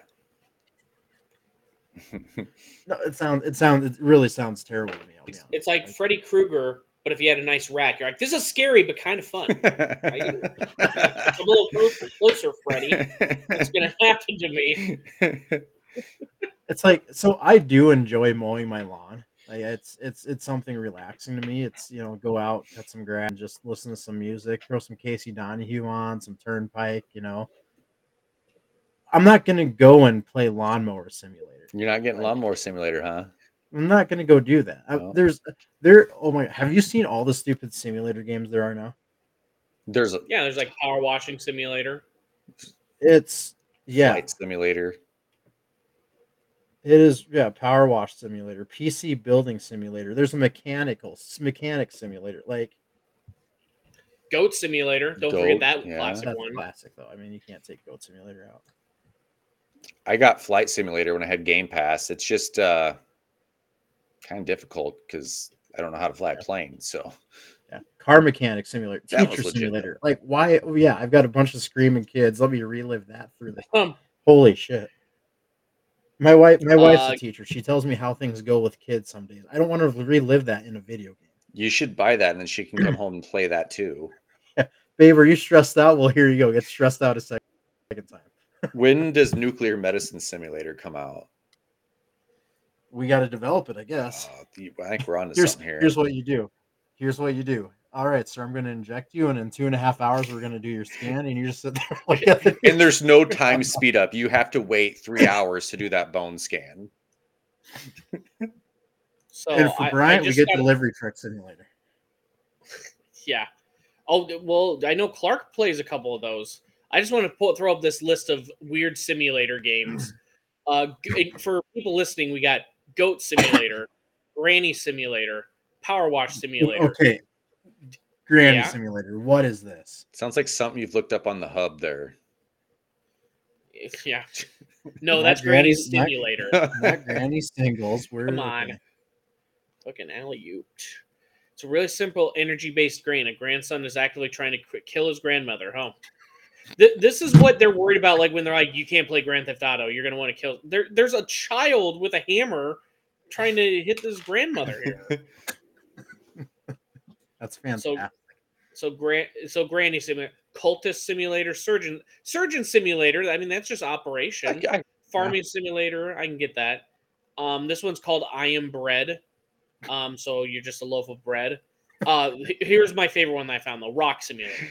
Speaker 1: no, it sounds it sounds it really sounds terrible to me.
Speaker 2: It's, it's like Freddy Krueger, but if you had a nice rack, you're like, this is scary but kind of fun. a little closer, closer, Freddy. It's gonna happen to me?
Speaker 1: it's like so I do enjoy mowing my lawn. Like it's it's it's something relaxing to me. It's you know go out, cut some grass, and just listen to some music, throw some Casey Donahew on, some Turnpike. You know, I'm not gonna go and play lawnmower simulator.
Speaker 3: You're not getting lawnmower simulator, huh?
Speaker 1: I'm not gonna go do that. I- there's there. Oh my! Have you seen all the stupid simulator games there are now?
Speaker 3: There's a
Speaker 2: Yeah, there's like power washing simulator.
Speaker 1: It's yeah.
Speaker 3: flight simulator.
Speaker 1: It is yeah, power wash simulator, PC building simulator. There's a mechanical s- mechanic simulator. Like
Speaker 2: Goat simulator. Don't
Speaker 3: Goat,
Speaker 2: forget that
Speaker 3: yeah.
Speaker 2: classic
Speaker 1: that's
Speaker 2: one.
Speaker 1: classic though. I mean, you can't take Goat Simulator out.
Speaker 3: I got flight simulator when I had Game Pass. It's just uh, kind of difficult because I don't know how to fly a plane. So
Speaker 1: Yeah, car mechanic simulator,
Speaker 3: That was
Speaker 1: teacher
Speaker 3: legit, though.
Speaker 1: simulator. Like why? Oh, yeah, I've got a bunch of screaming kids. Let me relive that through the
Speaker 2: Um,
Speaker 1: holy shit. My wife, my wife's
Speaker 2: Uh,
Speaker 1: a teacher. She tells me how things go with kids some days. I don't want to relive that in a video game.
Speaker 3: you should buy that, and then she can come home and play that too.
Speaker 1: Babe, are you stressed out? Well, here you go. Get stressed out a second, second time.
Speaker 3: When does Nuclear Medicine Simulator come out?
Speaker 1: We got to develop it, I guess.
Speaker 3: Uh, I think we're on to
Speaker 1: here's,
Speaker 3: something here.
Speaker 1: here's what you do. Here's what you do. All right, sir, I'm going to inject you, and in two and a half hours, we're going to do your scan, and you just sit there like at the
Speaker 3: and there's no time speed up. You have to wait three hours to do that bone scan.
Speaker 2: so
Speaker 1: and for
Speaker 2: I- I
Speaker 1: Bryant, we get
Speaker 2: got-
Speaker 1: delivery truck simulator.
Speaker 2: Yeah. Oh well, I know Clark plays a couple of those. I just want to pull, throw up this list of weird simulator games. Uh, for people listening, we got Goat Simulator, Granny Simulator, Power Wash Simulator.
Speaker 1: Okay, Granny
Speaker 2: Yeah.
Speaker 1: simulator. What is this?
Speaker 3: Sounds like something you've looked up on the hub there.
Speaker 2: Yeah. No, that's Granny
Speaker 1: Granny- not-
Speaker 2: Simulator.
Speaker 1: Not Granny singles. Where
Speaker 2: Come on. Fucking alley oop. It's a really simple energy based grain. A grandson is actively trying to kill his grandmother. Huh? Th- this is what they're worried about. Like when they're like, "You can't play Grand Theft Auto. You're gonna want to kill." There, there's a child with a hammer trying to hit this grandmother here.
Speaker 1: That's fantastic.
Speaker 2: So So grant, so Granny Simulator, Cultist Simulator, Surgeon Surgeon Simulator. I mean, that's just operation.
Speaker 3: I, I,
Speaker 2: Farming Simulator. I can get that. Um, this one's called I Am Bread. Um, so you're just a loaf of bread. Uh, here's my favorite one that I found though: Rock Simulator.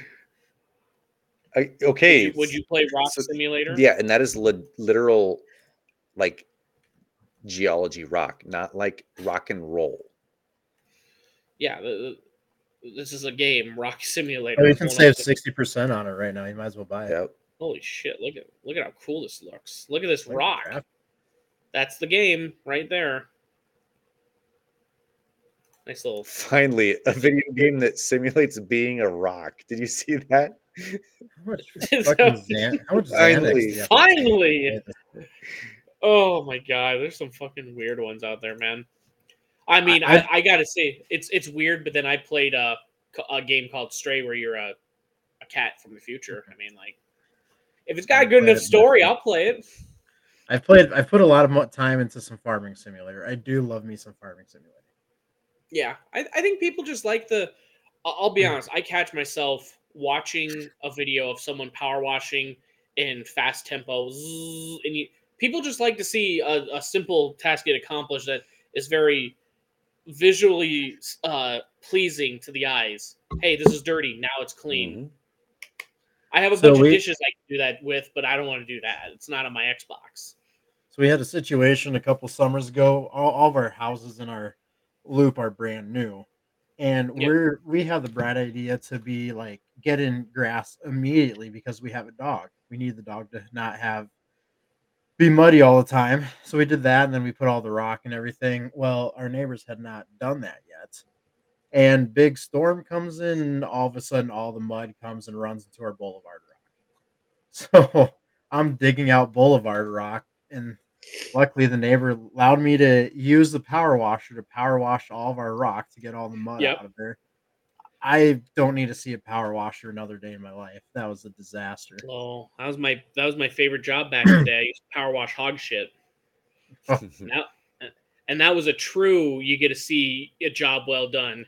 Speaker 3: I- okay.
Speaker 2: Would you, would you play Rock
Speaker 3: so-
Speaker 2: Simulator?
Speaker 3: Yeah, and that is li- literal, like geology rock, not like rock and roll.
Speaker 2: Yeah. the- the- this is a game, Rock Simulator.
Speaker 1: Oh, you can save sixty percent on it right now. You might as well buy it.
Speaker 3: Yep.
Speaker 2: Holy shit! Look at look at how cool this looks. Look at this
Speaker 1: Like
Speaker 2: rock.
Speaker 1: crap.
Speaker 2: That's the game right there. Nice little.
Speaker 3: Finally, a video game that simulates being a rock. Did you see that?
Speaker 1: How much fucking Xan- how much
Speaker 3: Finally.
Speaker 1: do you have to
Speaker 2: Finally. Oh my god, there's some fucking weird ones out there, man. I mean,
Speaker 1: I-
Speaker 2: I, I, gotta say, it's it's weird, but then I played a, a game called Stray where you're a, a cat from the future. I mean, like, if it's got a good enough story, I'll play it.
Speaker 1: I've played. I've put a lot of time into some farming simulator. I do love me some farming simulator.
Speaker 2: Yeah, I, I think people just like the. I'll be
Speaker 1: Mm.
Speaker 2: honest. I catch myself watching a video of someone power washing in fast tempo, and you, people just like to see a, a simple task get accomplished that is very visually uh, pleasing to the eyes. Hey, this is dirty. Now it's clean.
Speaker 3: Mhm.
Speaker 2: I have a
Speaker 1: So
Speaker 2: bunch
Speaker 1: we-
Speaker 2: of dishes I can do that with, but I don't want to do that. It's not on my Xbox.
Speaker 1: So we had a situation a couple summers ago. All, all of our houses in our loop are brand new, and
Speaker 2: Yep.
Speaker 1: we're we have the bright idea to be like get in grass immediately because we have a dog. We need the dog to not have be muddy all the time. So we did that, and then we put all the rock and everything. Well, our neighbors had not done that yet, and big storm comes in, and all of a sudden, all the mud comes and runs into our boulevard rock. So I'm digging out boulevard rock, and luckily the neighbor allowed me to use the power washer to power wash all of our rock to get all the mud
Speaker 2: Yep.
Speaker 1: out of there. I don't need to see a power washer another day in my life. That was a disaster.
Speaker 2: Oh, that was my that was my favorite job back in the day. I used to power wash hog shit. Oh. Now, and that was a true. You get to see a job well done.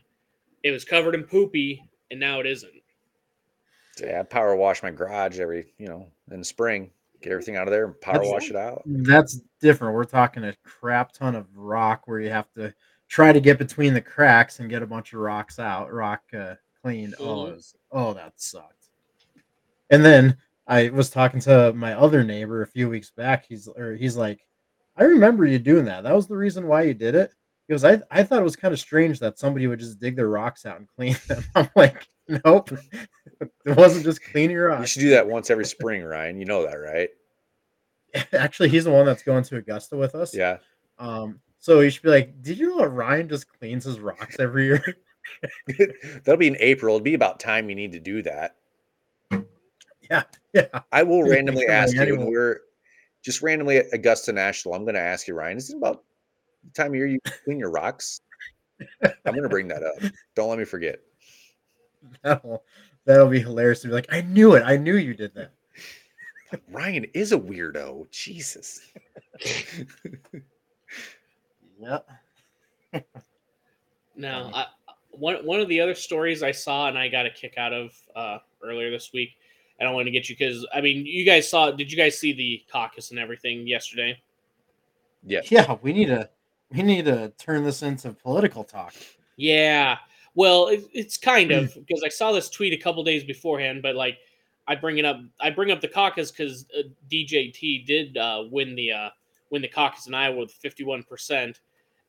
Speaker 2: It was covered in poopy, and now it isn't.
Speaker 3: yeah, I power wash my garage every, you know, in the spring. Get everything out of there and power
Speaker 1: That's-
Speaker 3: wash it out.
Speaker 1: That's different. We're talking a crap ton of rock where you have to try to get between the cracks and get a bunch of rocks out, rock uh, cleaned. Oh,
Speaker 2: Mhm.
Speaker 1: it was, oh, that sucked. And then I was talking to my other neighbor a few weeks back. He's or he's like, I remember you doing that. That was the reason why you did it. He goes, I, I thought it was kind of strange that somebody would just dig their rocks out and clean them. I'm like, nope. it wasn't just cleaning your
Speaker 3: You should do that once every spring, Ryan. You know that, right?
Speaker 1: Actually, he's the one that's going to Augusta with us.
Speaker 3: Yeah.
Speaker 1: Um, so you should be like, did you know that Ryan just cleans his rocks every year?
Speaker 3: That'll be in April. It'll be about time you need to do that.
Speaker 1: yeah, yeah.
Speaker 3: I will
Speaker 1: Yeah,
Speaker 3: randomly ask you when
Speaker 1: anyone.
Speaker 3: we're just randomly at Augusta National. I'm going to ask you, Ryan, is it about the time of year you clean your rocks? I'm going to bring that up. Don't let me forget.
Speaker 1: That'll that'll be hilarious to be like, I knew it. I knew you did that.
Speaker 3: Ryan is a weirdo. Jesus.
Speaker 1: Yeah.
Speaker 2: Now, I, one one of the other stories I saw and I got a kick out of uh, earlier this week. I don't want to get you because I mean, you guys saw. Did you guys see the caucus and everything yesterday?
Speaker 3: Yeah.
Speaker 1: Yeah, we need to we need to turn this into political talk.
Speaker 2: Yeah. Well, it, it's kind of because I saw this tweet a couple days beforehand, but like I bring it up, I bring up the caucus because uh, DJT did uh, win the uh, win the caucus in Iowa with fifty one percent,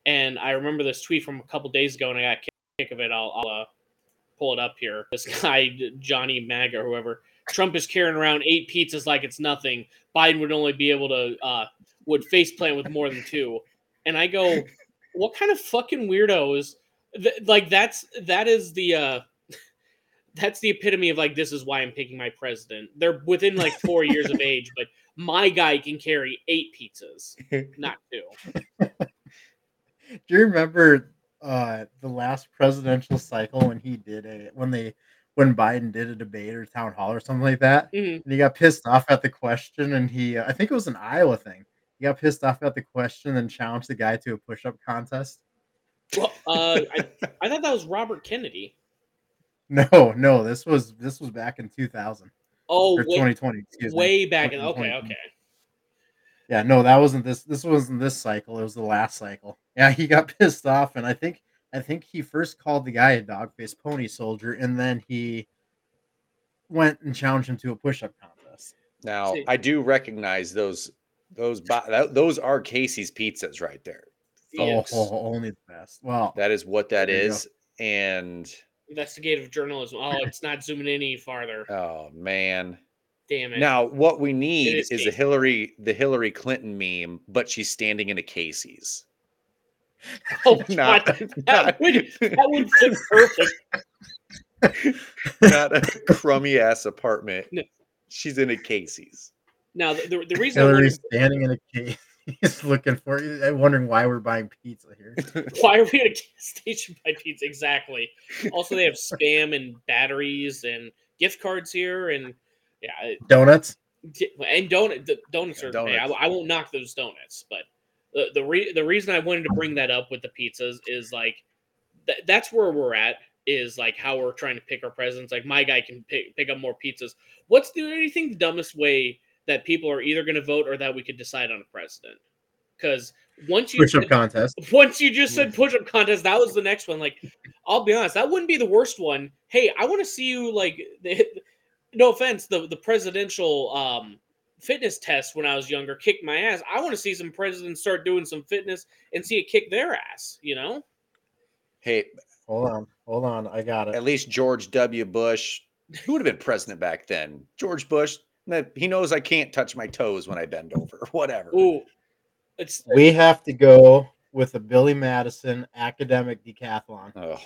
Speaker 2: and I remember this tweet from a couple days ago, and I got a kick- of it. I'll, I'll uh, pull it up here. This guy Johnny Mag or whoever, Trump is carrying around eight pizzas like it's nothing. Biden would only be able to uh, would face faceplant with more than two, and I go, what kind of fucking weirdos? Th- like that's that is the uh that's the epitome of like this is why I'm picking my president. They're within like four years of age, but my guy can carry eight pizzas, not two.
Speaker 1: Do you remember uh the last presidential cycle when he did a when they when Biden did a debate or town hall or something like that?
Speaker 2: Mhm.
Speaker 1: And he got pissed off at the question and he uh, I think it was an Iowa thing. He got pissed off at the question and challenged the guy to a push-up contest.
Speaker 2: Well, uh, I, I thought that was Robert Kennedy.
Speaker 1: No, no, this was this was back in 2000
Speaker 2: Oh, way,
Speaker 1: 2020. Excuse me.
Speaker 2: way back in. Okay, okay.
Speaker 1: Yeah, no, that wasn't this. This wasn't this cycle. It was the last cycle. Yeah, he got pissed off, and I think I think he first called the guy a dog faced pony soldier, and then he went and challenged him to a push up contest.
Speaker 3: Now I do recognize those those those are Casey's pizzas right there.
Speaker 1: Oh, oh, only the best. Well,
Speaker 3: That is what that
Speaker 1: There you go.
Speaker 3: is. And
Speaker 2: Investigative journalism. Oh, it's not zooming any farther.
Speaker 3: oh man.
Speaker 2: Damn it.
Speaker 3: Now what we need
Speaker 2: is
Speaker 3: is, a Hillary the Hillary Clinton meme, but she's standing in a Casey's.
Speaker 2: oh,
Speaker 3: Not,
Speaker 2: God, that
Speaker 3: not,
Speaker 2: would that would fit perfect.
Speaker 3: not a crummy ass apartment.
Speaker 2: No.
Speaker 3: She's in a Casey's.
Speaker 2: Now the, the, the reason I
Speaker 1: Hillary's
Speaker 2: wanted,
Speaker 1: standing in a Casey's. He's looking for you. I'm wondering why we're buying pizza here.
Speaker 2: why are we at a gas station by pizza exactly? Also, they have spam and batteries and gift cards here, and yeah, it-
Speaker 1: Donuts.
Speaker 2: and donut the donuts
Speaker 3: Yeah,
Speaker 2: are. hey, I,
Speaker 3: donuts.
Speaker 2: I won't knock those donuts, but the the, re, the reason I wanted to bring that up with the pizzas is like th- that's where we're at is like how we're trying to pick our presidents. Like my guy can pick pick up more pizzas. What's the anything the dumbest way that people are either going to vote or that we could decide on a president? Because once you
Speaker 1: Push up contest.
Speaker 2: once you just said push up contest, that was the next one. Like, I'll be honest, that wouldn't be the worst one. Hey, I want to see you like the, no offense, the the presidential um fitness test when I was younger kicked my ass. I want to see some presidents start doing some fitness and see it kick their ass, you know?
Speaker 3: Hey,
Speaker 1: Hold on. Hold on. I got it.
Speaker 3: at least George W. Bush, who would have been president back then? George Bush, he knows I can't touch my toes when I bend over, whatever.
Speaker 2: Ooh. It's
Speaker 1: We have to go with a Billy Madison academic decathlon.
Speaker 3: Oh,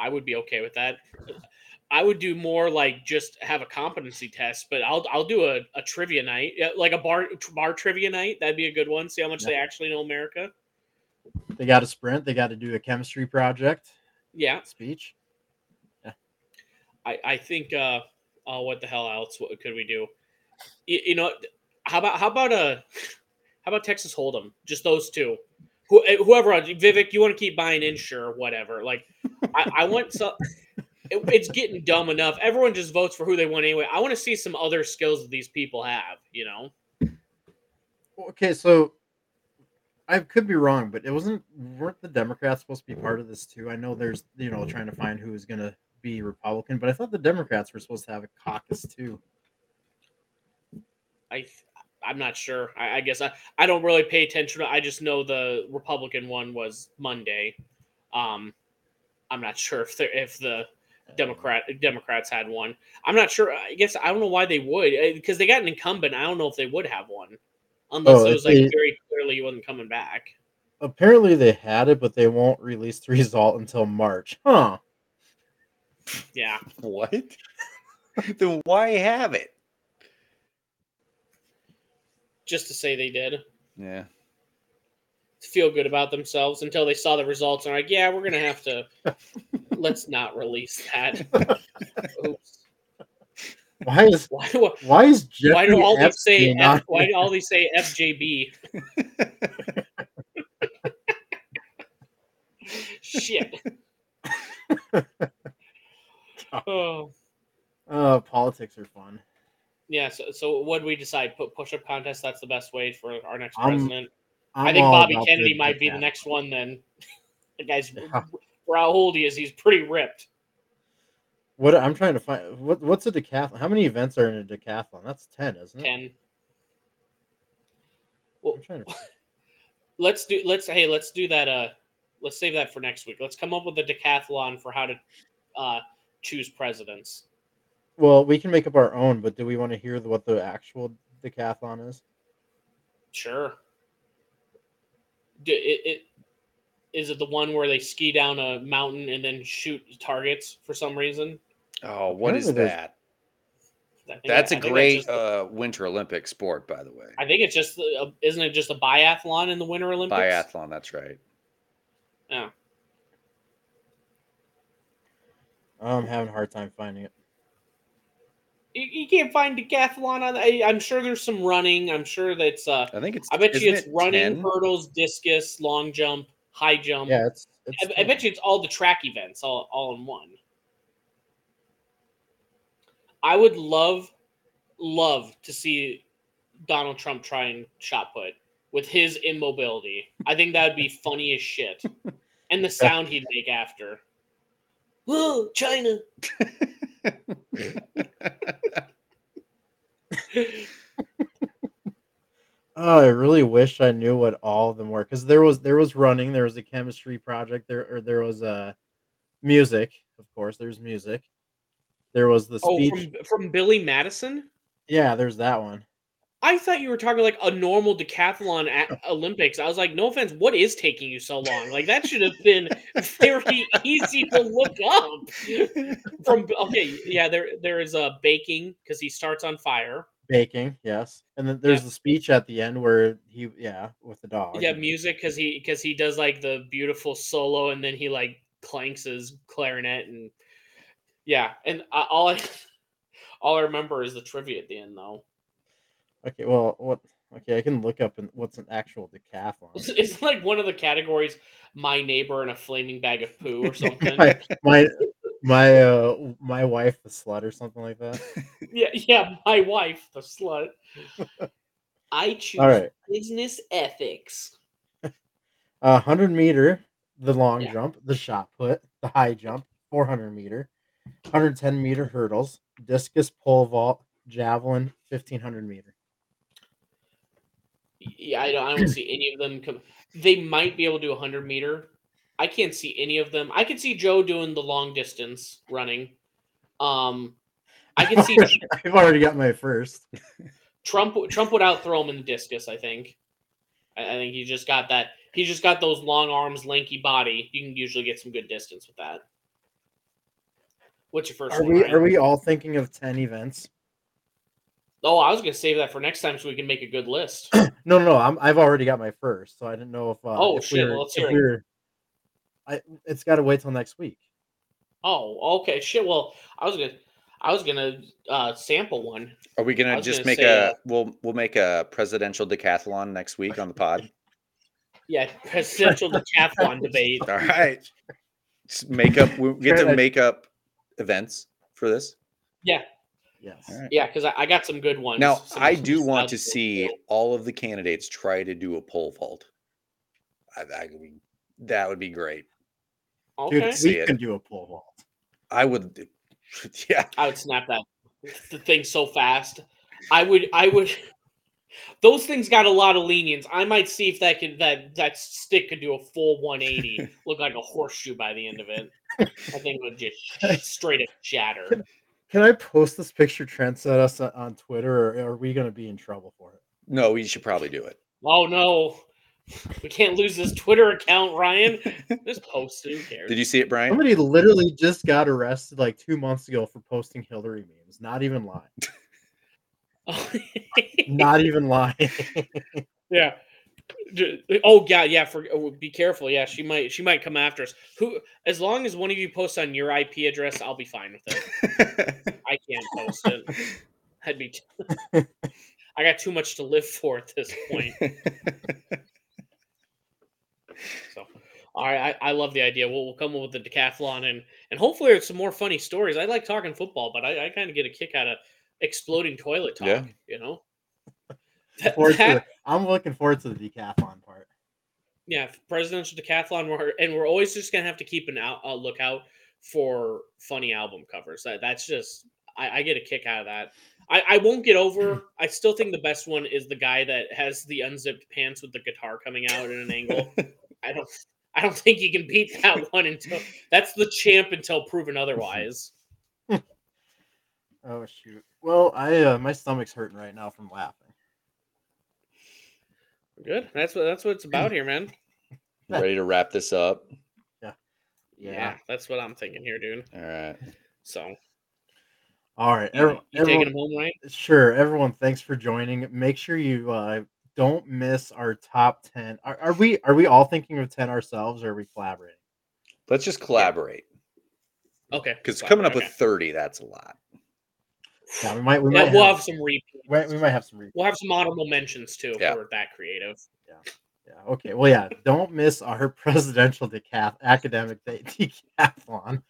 Speaker 2: I would be okay with that. I would do more like just have a competency test, but I'll I'll do a, a trivia night, like a bar bar trivia night. That'd be a good one. See how much they actually know America.
Speaker 1: They got to sprint. They got to do a chemistry project
Speaker 2: Yeah,
Speaker 1: speech.
Speaker 2: I I think. uh Oh, what the hell else what could we do? You, you know, how about how about a how about Texas Hold'em? Just those two. Who, eh, whoever Vivek, you want to keep buying in, sure, whatever. Like, I, I want some. It, it's getting dumb enough. Everyone just votes for who they want anyway. I want to see some other skills that these people have. You know.
Speaker 1: Okay, so I could be wrong, but it wasn't weren't the Democrats supposed to be part of this too? I know there's you know trying to find who's gonna be Republican, but I thought the Democrats were supposed to have a caucus too.
Speaker 2: I I'm not sure. I, I guess I, I don't really pay attention. I just know the Republican one was Monday. Um, I'm not sure if the if the Democrat Democrats had one. I'm not sure. I guess I don't know why they would eh, because they got an incumbent. I don't know if they would have one unless
Speaker 1: Oh,
Speaker 2: it was like
Speaker 1: they-
Speaker 2: very clearly he wasn't coming back.
Speaker 1: Apparently they had it, but they won't release the result until March. Huh.
Speaker 2: Yeah,
Speaker 3: what? then why have it?
Speaker 2: just to say they did
Speaker 3: Yeah.
Speaker 2: To feel good about themselves until they saw the results and are like, yeah, we're gonna have to. let's not release that. Oops.
Speaker 1: Why is
Speaker 2: Why do
Speaker 1: why is Jeffrey
Speaker 2: why do all these say F, why do all these say FJB? Shit. oh
Speaker 1: Uh, politics are fun.
Speaker 2: yeah. So, so what do we decide? Put push up contest. That's the best way for our next
Speaker 1: I'm-
Speaker 2: president.
Speaker 1: I'm
Speaker 2: i think Bobby Kennedy might be the next one. Then the guy's for how old he is, he's pretty ripped.
Speaker 1: What I'm trying to find what what's a decathlon? How many events are in a decathlon? That's ten, isn't it?
Speaker 2: Ten.
Speaker 1: I'm trying to,
Speaker 2: Let's do. Let's hey. Let's do that. Uh, let's save that for next week. Let's come up with a decathlon for how to uh choose presidents.
Speaker 1: well, we can make up our own, but do we want to hear what the actual decathlon is?
Speaker 2: Sure. Do, it, it is it the one where they ski down a mountain and then shoot targets for some reason?
Speaker 3: Oh, what is
Speaker 1: Apparently
Speaker 3: that? That's
Speaker 2: I
Speaker 3: a
Speaker 2: think
Speaker 3: great
Speaker 2: just the-
Speaker 3: uh, Winter Olympic sport, by the way.
Speaker 2: I think it's just uh, isn't it just a biathlon in the Winter Olympics?
Speaker 3: Biathlon, that's right.
Speaker 2: Yeah.
Speaker 1: I'm having a hard time finding it.
Speaker 2: You, you can't find decathlon on. I, I'm sure there's some running. I'm sure that's. Uh,
Speaker 3: I think it's.
Speaker 2: I bet you it's
Speaker 3: it
Speaker 2: running,
Speaker 3: 10?
Speaker 2: hurdles, discus, long jump, high jump.
Speaker 1: Yeah, it's. it's
Speaker 2: I, I bet you it's all the track events all, all in one. I would love, love to see Donald Trump try and shot put with his immobility. I think that would be funny as shit. And the sound he'd make after. Whoa, China.
Speaker 1: Oh, I really wish I knew what all of them were because there was there was running, there was a chemistry project, there or there was a music, of course. There's music. There was the
Speaker 2: Oh,
Speaker 1: speech.
Speaker 2: from, from Billy Madison?
Speaker 1: Yeah, there's that one.
Speaker 2: I thought you were talking like a normal decathlon at Olympics. I was like, no offense, what is taking you so long? Like that should have been very easy to look up. From okay, yeah, there there is a baking because he starts on fire.
Speaker 1: Baking, yes. And then there's
Speaker 2: Yeah.
Speaker 1: the speech at the end where he yeah, with the dog.
Speaker 2: Yeah, music because he because he does like the beautiful solo and then he like clanks his clarinet and yeah, and I, all I all I remember is the trivia at the end though.
Speaker 1: Okay, well what okay, I can look up and what's an actual decathlon.
Speaker 2: It's, it's like one of the categories, my neighbor and a flaming bag of poo or something.
Speaker 1: my my my uh my wife the slut or something like that.
Speaker 2: Yeah, yeah, my wife, the slut. I choose
Speaker 1: All right.
Speaker 2: business ethics.
Speaker 1: Uh, 100 meter, the long
Speaker 2: Yeah.
Speaker 1: jump, the shot put, the high jump, 400 meter, 110 meter hurdles, discus pole vault, javelin, 1500 meter.
Speaker 2: Yeah, I don't, I don't see any of them. Come, they might be able to do a hundred meter. I can't see any of them. I can see Joe doing the long distance running. Um, I can see
Speaker 1: I've already got my first.
Speaker 2: Trump. Trump would outthrow him in the discus. I think. I, I think he just got that. He just got those long arms, lanky body. You can usually get some good distance with that. What's your first
Speaker 1: Are
Speaker 2: one?
Speaker 1: we
Speaker 2: Ryan?
Speaker 1: are we all thinking of 10 events?
Speaker 2: Oh, I was gonna save that for next time so we can make a good list.
Speaker 1: No, no, no. I'm, I've already got my first, so I didn't know if. Uh,
Speaker 2: Oh,
Speaker 1: if
Speaker 2: shit,
Speaker 1: We were,
Speaker 2: well, let's hear
Speaker 1: we were, I, it's got to wait till next week.
Speaker 2: Oh, okay, shit. Well, I was gonna, I was gonna uh, sample one.
Speaker 3: Are we gonna just
Speaker 2: gonna
Speaker 3: make
Speaker 2: say,
Speaker 3: a
Speaker 2: uh,
Speaker 3: we'll we'll make a presidential decathlon next week on the pod?
Speaker 2: Yeah, presidential decathlon debate.
Speaker 3: All right. Just make up we get to make up events for this.
Speaker 2: Yeah,
Speaker 1: Yes.
Speaker 3: All right.
Speaker 2: yeah, because I, I got some good ones.
Speaker 3: Now
Speaker 2: some-
Speaker 3: I
Speaker 2: some
Speaker 3: do want to
Speaker 2: studs.
Speaker 3: see all of the candidates try to do a pole vault. I, I would be- that would be great.
Speaker 1: Dude,
Speaker 2: Okay,
Speaker 3: see
Speaker 1: we
Speaker 3: it.
Speaker 1: can do a pole vault.
Speaker 3: I would yeah.
Speaker 2: I would snap that the thing so fast. I would, I would. Those things got a lot of lenience. I might see if that could that that stick could do a full 180, look like a horseshoe by the end of it. I think it would just straight up shatter.
Speaker 1: Can I post this picture Trent sent us on- on Twitter, or are we going to be in trouble for it?
Speaker 3: No, we should probably do it.
Speaker 2: Oh no, we can't lose this Twitter account, Ryan. Just post it. Who cares?
Speaker 3: Did you see it, Brian?
Speaker 1: Somebody literally just got arrested like two months ago for posting Hillary memes. Not even lying. Not even lying.
Speaker 2: yeah. Oh yeah, yeah. For oh, be careful. Yeah, she might she might come after us. Who? As long as one of you posts on your IP address, I'll be fine with it. I can't post it. I'd be. I got too much to live for at this point. So, all right, I, I love the idea. We'll, we'll come up with the decathlon and and hopefully it's some more funny stories. I like talking football, but I, I kind of get a kick out of exploding toilet talk.
Speaker 3: Yeah.
Speaker 2: You know. That- that-
Speaker 1: I'm looking forward to the decathlon part.
Speaker 2: yeah, presidential decathlon. We're, and we're always just gonna have to keep an out, a lookout for funny album covers. That that's just I, I get a kick out of that. I, I won't get over. I still think the best one is the guy that has the unzipped pants with the guitar coming out at an angle. I don't I don't think you can beat that one until that's the champ until proven otherwise.
Speaker 1: Oh shoot. Well, I uh, my stomach's hurting right now from laughing.
Speaker 2: Good. That's what that's what it's about here, man.
Speaker 3: Ready to wrap this up?
Speaker 2: Yeah,
Speaker 1: Yeah.
Speaker 2: that's what I'm thinking here, dude.
Speaker 3: All right.
Speaker 2: So
Speaker 1: All right.
Speaker 2: you,
Speaker 1: every-
Speaker 2: you taking
Speaker 1: everyone,
Speaker 2: him home, right?
Speaker 1: sure. Everyone, thanks for joining. Make sure you uh, don't miss our top ten. Are, are we are we all thinking of ten ourselves, or are we collaborating?
Speaker 3: Let's just collaborate.
Speaker 2: Okay.
Speaker 3: Because
Speaker 2: fine,
Speaker 3: coming up
Speaker 2: okay.
Speaker 3: with 30, that's a lot.
Speaker 1: Yeah, we might. We
Speaker 2: Yeah,
Speaker 1: might
Speaker 2: we'll
Speaker 1: have,
Speaker 2: have some repeats.
Speaker 1: we, we might have some. Re-
Speaker 2: We'll have some honorable mentions too
Speaker 3: Yeah.
Speaker 2: if we're that creative.
Speaker 1: yeah. Yeah. Okay. Well, yeah. Don't miss our presidential decath academic day decathlon.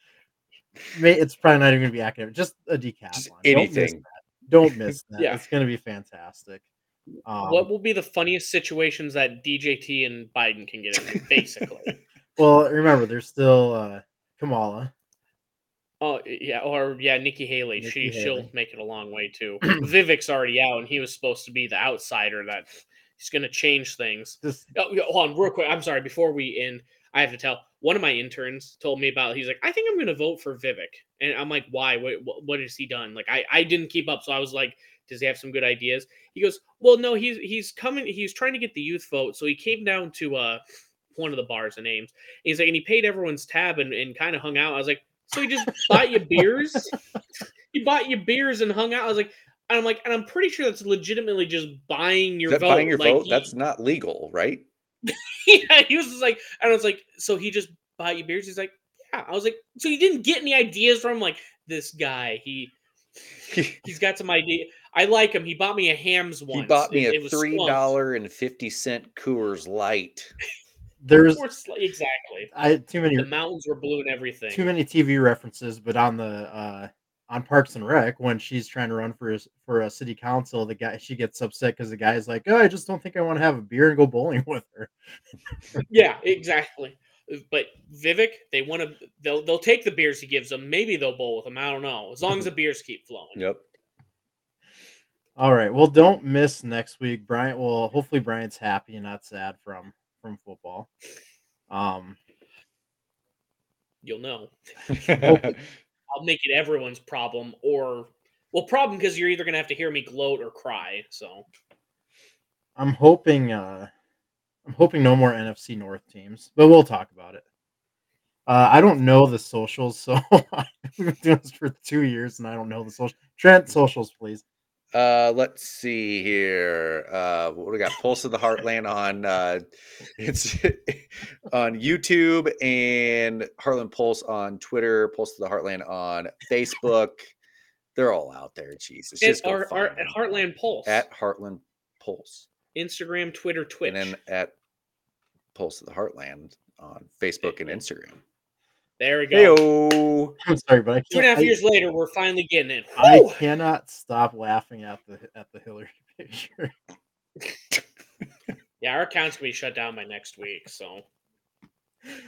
Speaker 1: it's probably not even going to be academic. Just a decathlon. Don't miss
Speaker 3: anything.
Speaker 1: that. Don't miss that.
Speaker 2: Yeah.
Speaker 1: It's going to be fantastic. Um,
Speaker 2: what will be the funniest situations that DJT and Biden can get into? Basically.
Speaker 1: well, remember, there's still uh, Kamala.
Speaker 2: Oh yeah, or yeah, Nikki Haley.
Speaker 1: Nikki
Speaker 2: she she'll make it a long way too. Vivek's already out, and he was supposed to be the outsider that he's going to change things.
Speaker 1: Just
Speaker 2: Oh, hold on, real quick. I'm sorry. Before we end, I have to tell. One of my interns told me about. He's like, I think I'm going to vote for Vivek, and I'm like, why? What, what what has he done? Like, I I didn't keep up, so I was like, does he have some good ideas? He goes, well, no, he's he's coming. He's trying to get the youth vote, so he came down to uh one of the bars and names. And he's like, and he paid everyone's tab and, and kind of hung out. I was like, so he just bought you beers? he bought you beers and hung out. I was like, and I'm like, and I'm pretty sure that's legitimately just buying your
Speaker 3: Is that
Speaker 2: vote.
Speaker 3: buying your
Speaker 2: Like,
Speaker 3: vote?
Speaker 2: he-
Speaker 3: That's not legal, right?
Speaker 2: yeah, he was just like, and I was like, so he just bought you beers? He's like, yeah. I was like, so you didn't get any ideas from like this guy? He he's got some idea. I like him. He bought me a Hamm's once.
Speaker 3: he bought me
Speaker 2: It-
Speaker 3: a
Speaker 2: it
Speaker 3: three dollar and fifty Coors Light.
Speaker 1: there's
Speaker 2: Or Sl- exactly.
Speaker 1: I too many
Speaker 2: The mountains were blue and everything.
Speaker 1: too many TV references, but on the uh on Parks and Rec when she's trying to run for a, for a city council, the guy she gets upset because the guy's like, "Oh, I just don't think I want to have a beer and go bowling with her."
Speaker 2: Yeah, exactly. But Vivek, they want to. They'll they'll take the beers he gives them. Maybe they'll bowl with him. I don't know. As long as the beers keep flowing.
Speaker 3: Yep.
Speaker 1: All right, well, don't miss next week, Brian. Well, hopefully Brian's happy and not sad from from football. Um,
Speaker 2: You'll know. I'll make it everyone's problem, or well, problem because you're either gonna have to hear me gloat or cry. So
Speaker 1: I'm hoping uh I'm hoping no more NFC North teams, but we'll talk about it. Uh, I don't know the socials, so we've been doing this for two years and I don't know the social. Trent, socials, please.
Speaker 3: Uh, let's see here. Uh, what we got? Pulse of the Heartland on uh, it's on YouTube and Heartland Pulse on Twitter. Pulse of the Heartland on Facebook. They're all out there. Jesus,
Speaker 2: At,
Speaker 3: just
Speaker 2: our, our, at. Heartland Pulse,
Speaker 3: at Heartland Pulse,
Speaker 2: Instagram, Twitter, Twitch.
Speaker 3: and then at Pulse of the Heartland on Facebook and Instagram.
Speaker 2: There we go.
Speaker 3: Heyo.
Speaker 1: I'm sorry, but I
Speaker 2: Two and a
Speaker 1: can't.
Speaker 2: half
Speaker 1: I,
Speaker 2: years later, we're finally getting it.
Speaker 1: I
Speaker 2: Woo!
Speaker 1: cannot stop laughing at the at the Hillary picture.
Speaker 2: Yeah, our account's gonna be shut down by next week. So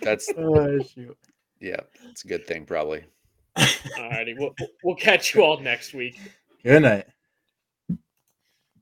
Speaker 3: That's
Speaker 1: Oh, shoot.
Speaker 3: yeah, it's a good thing probably.
Speaker 2: alrighty, we'll, we'll catch you all next week.
Speaker 1: Good night.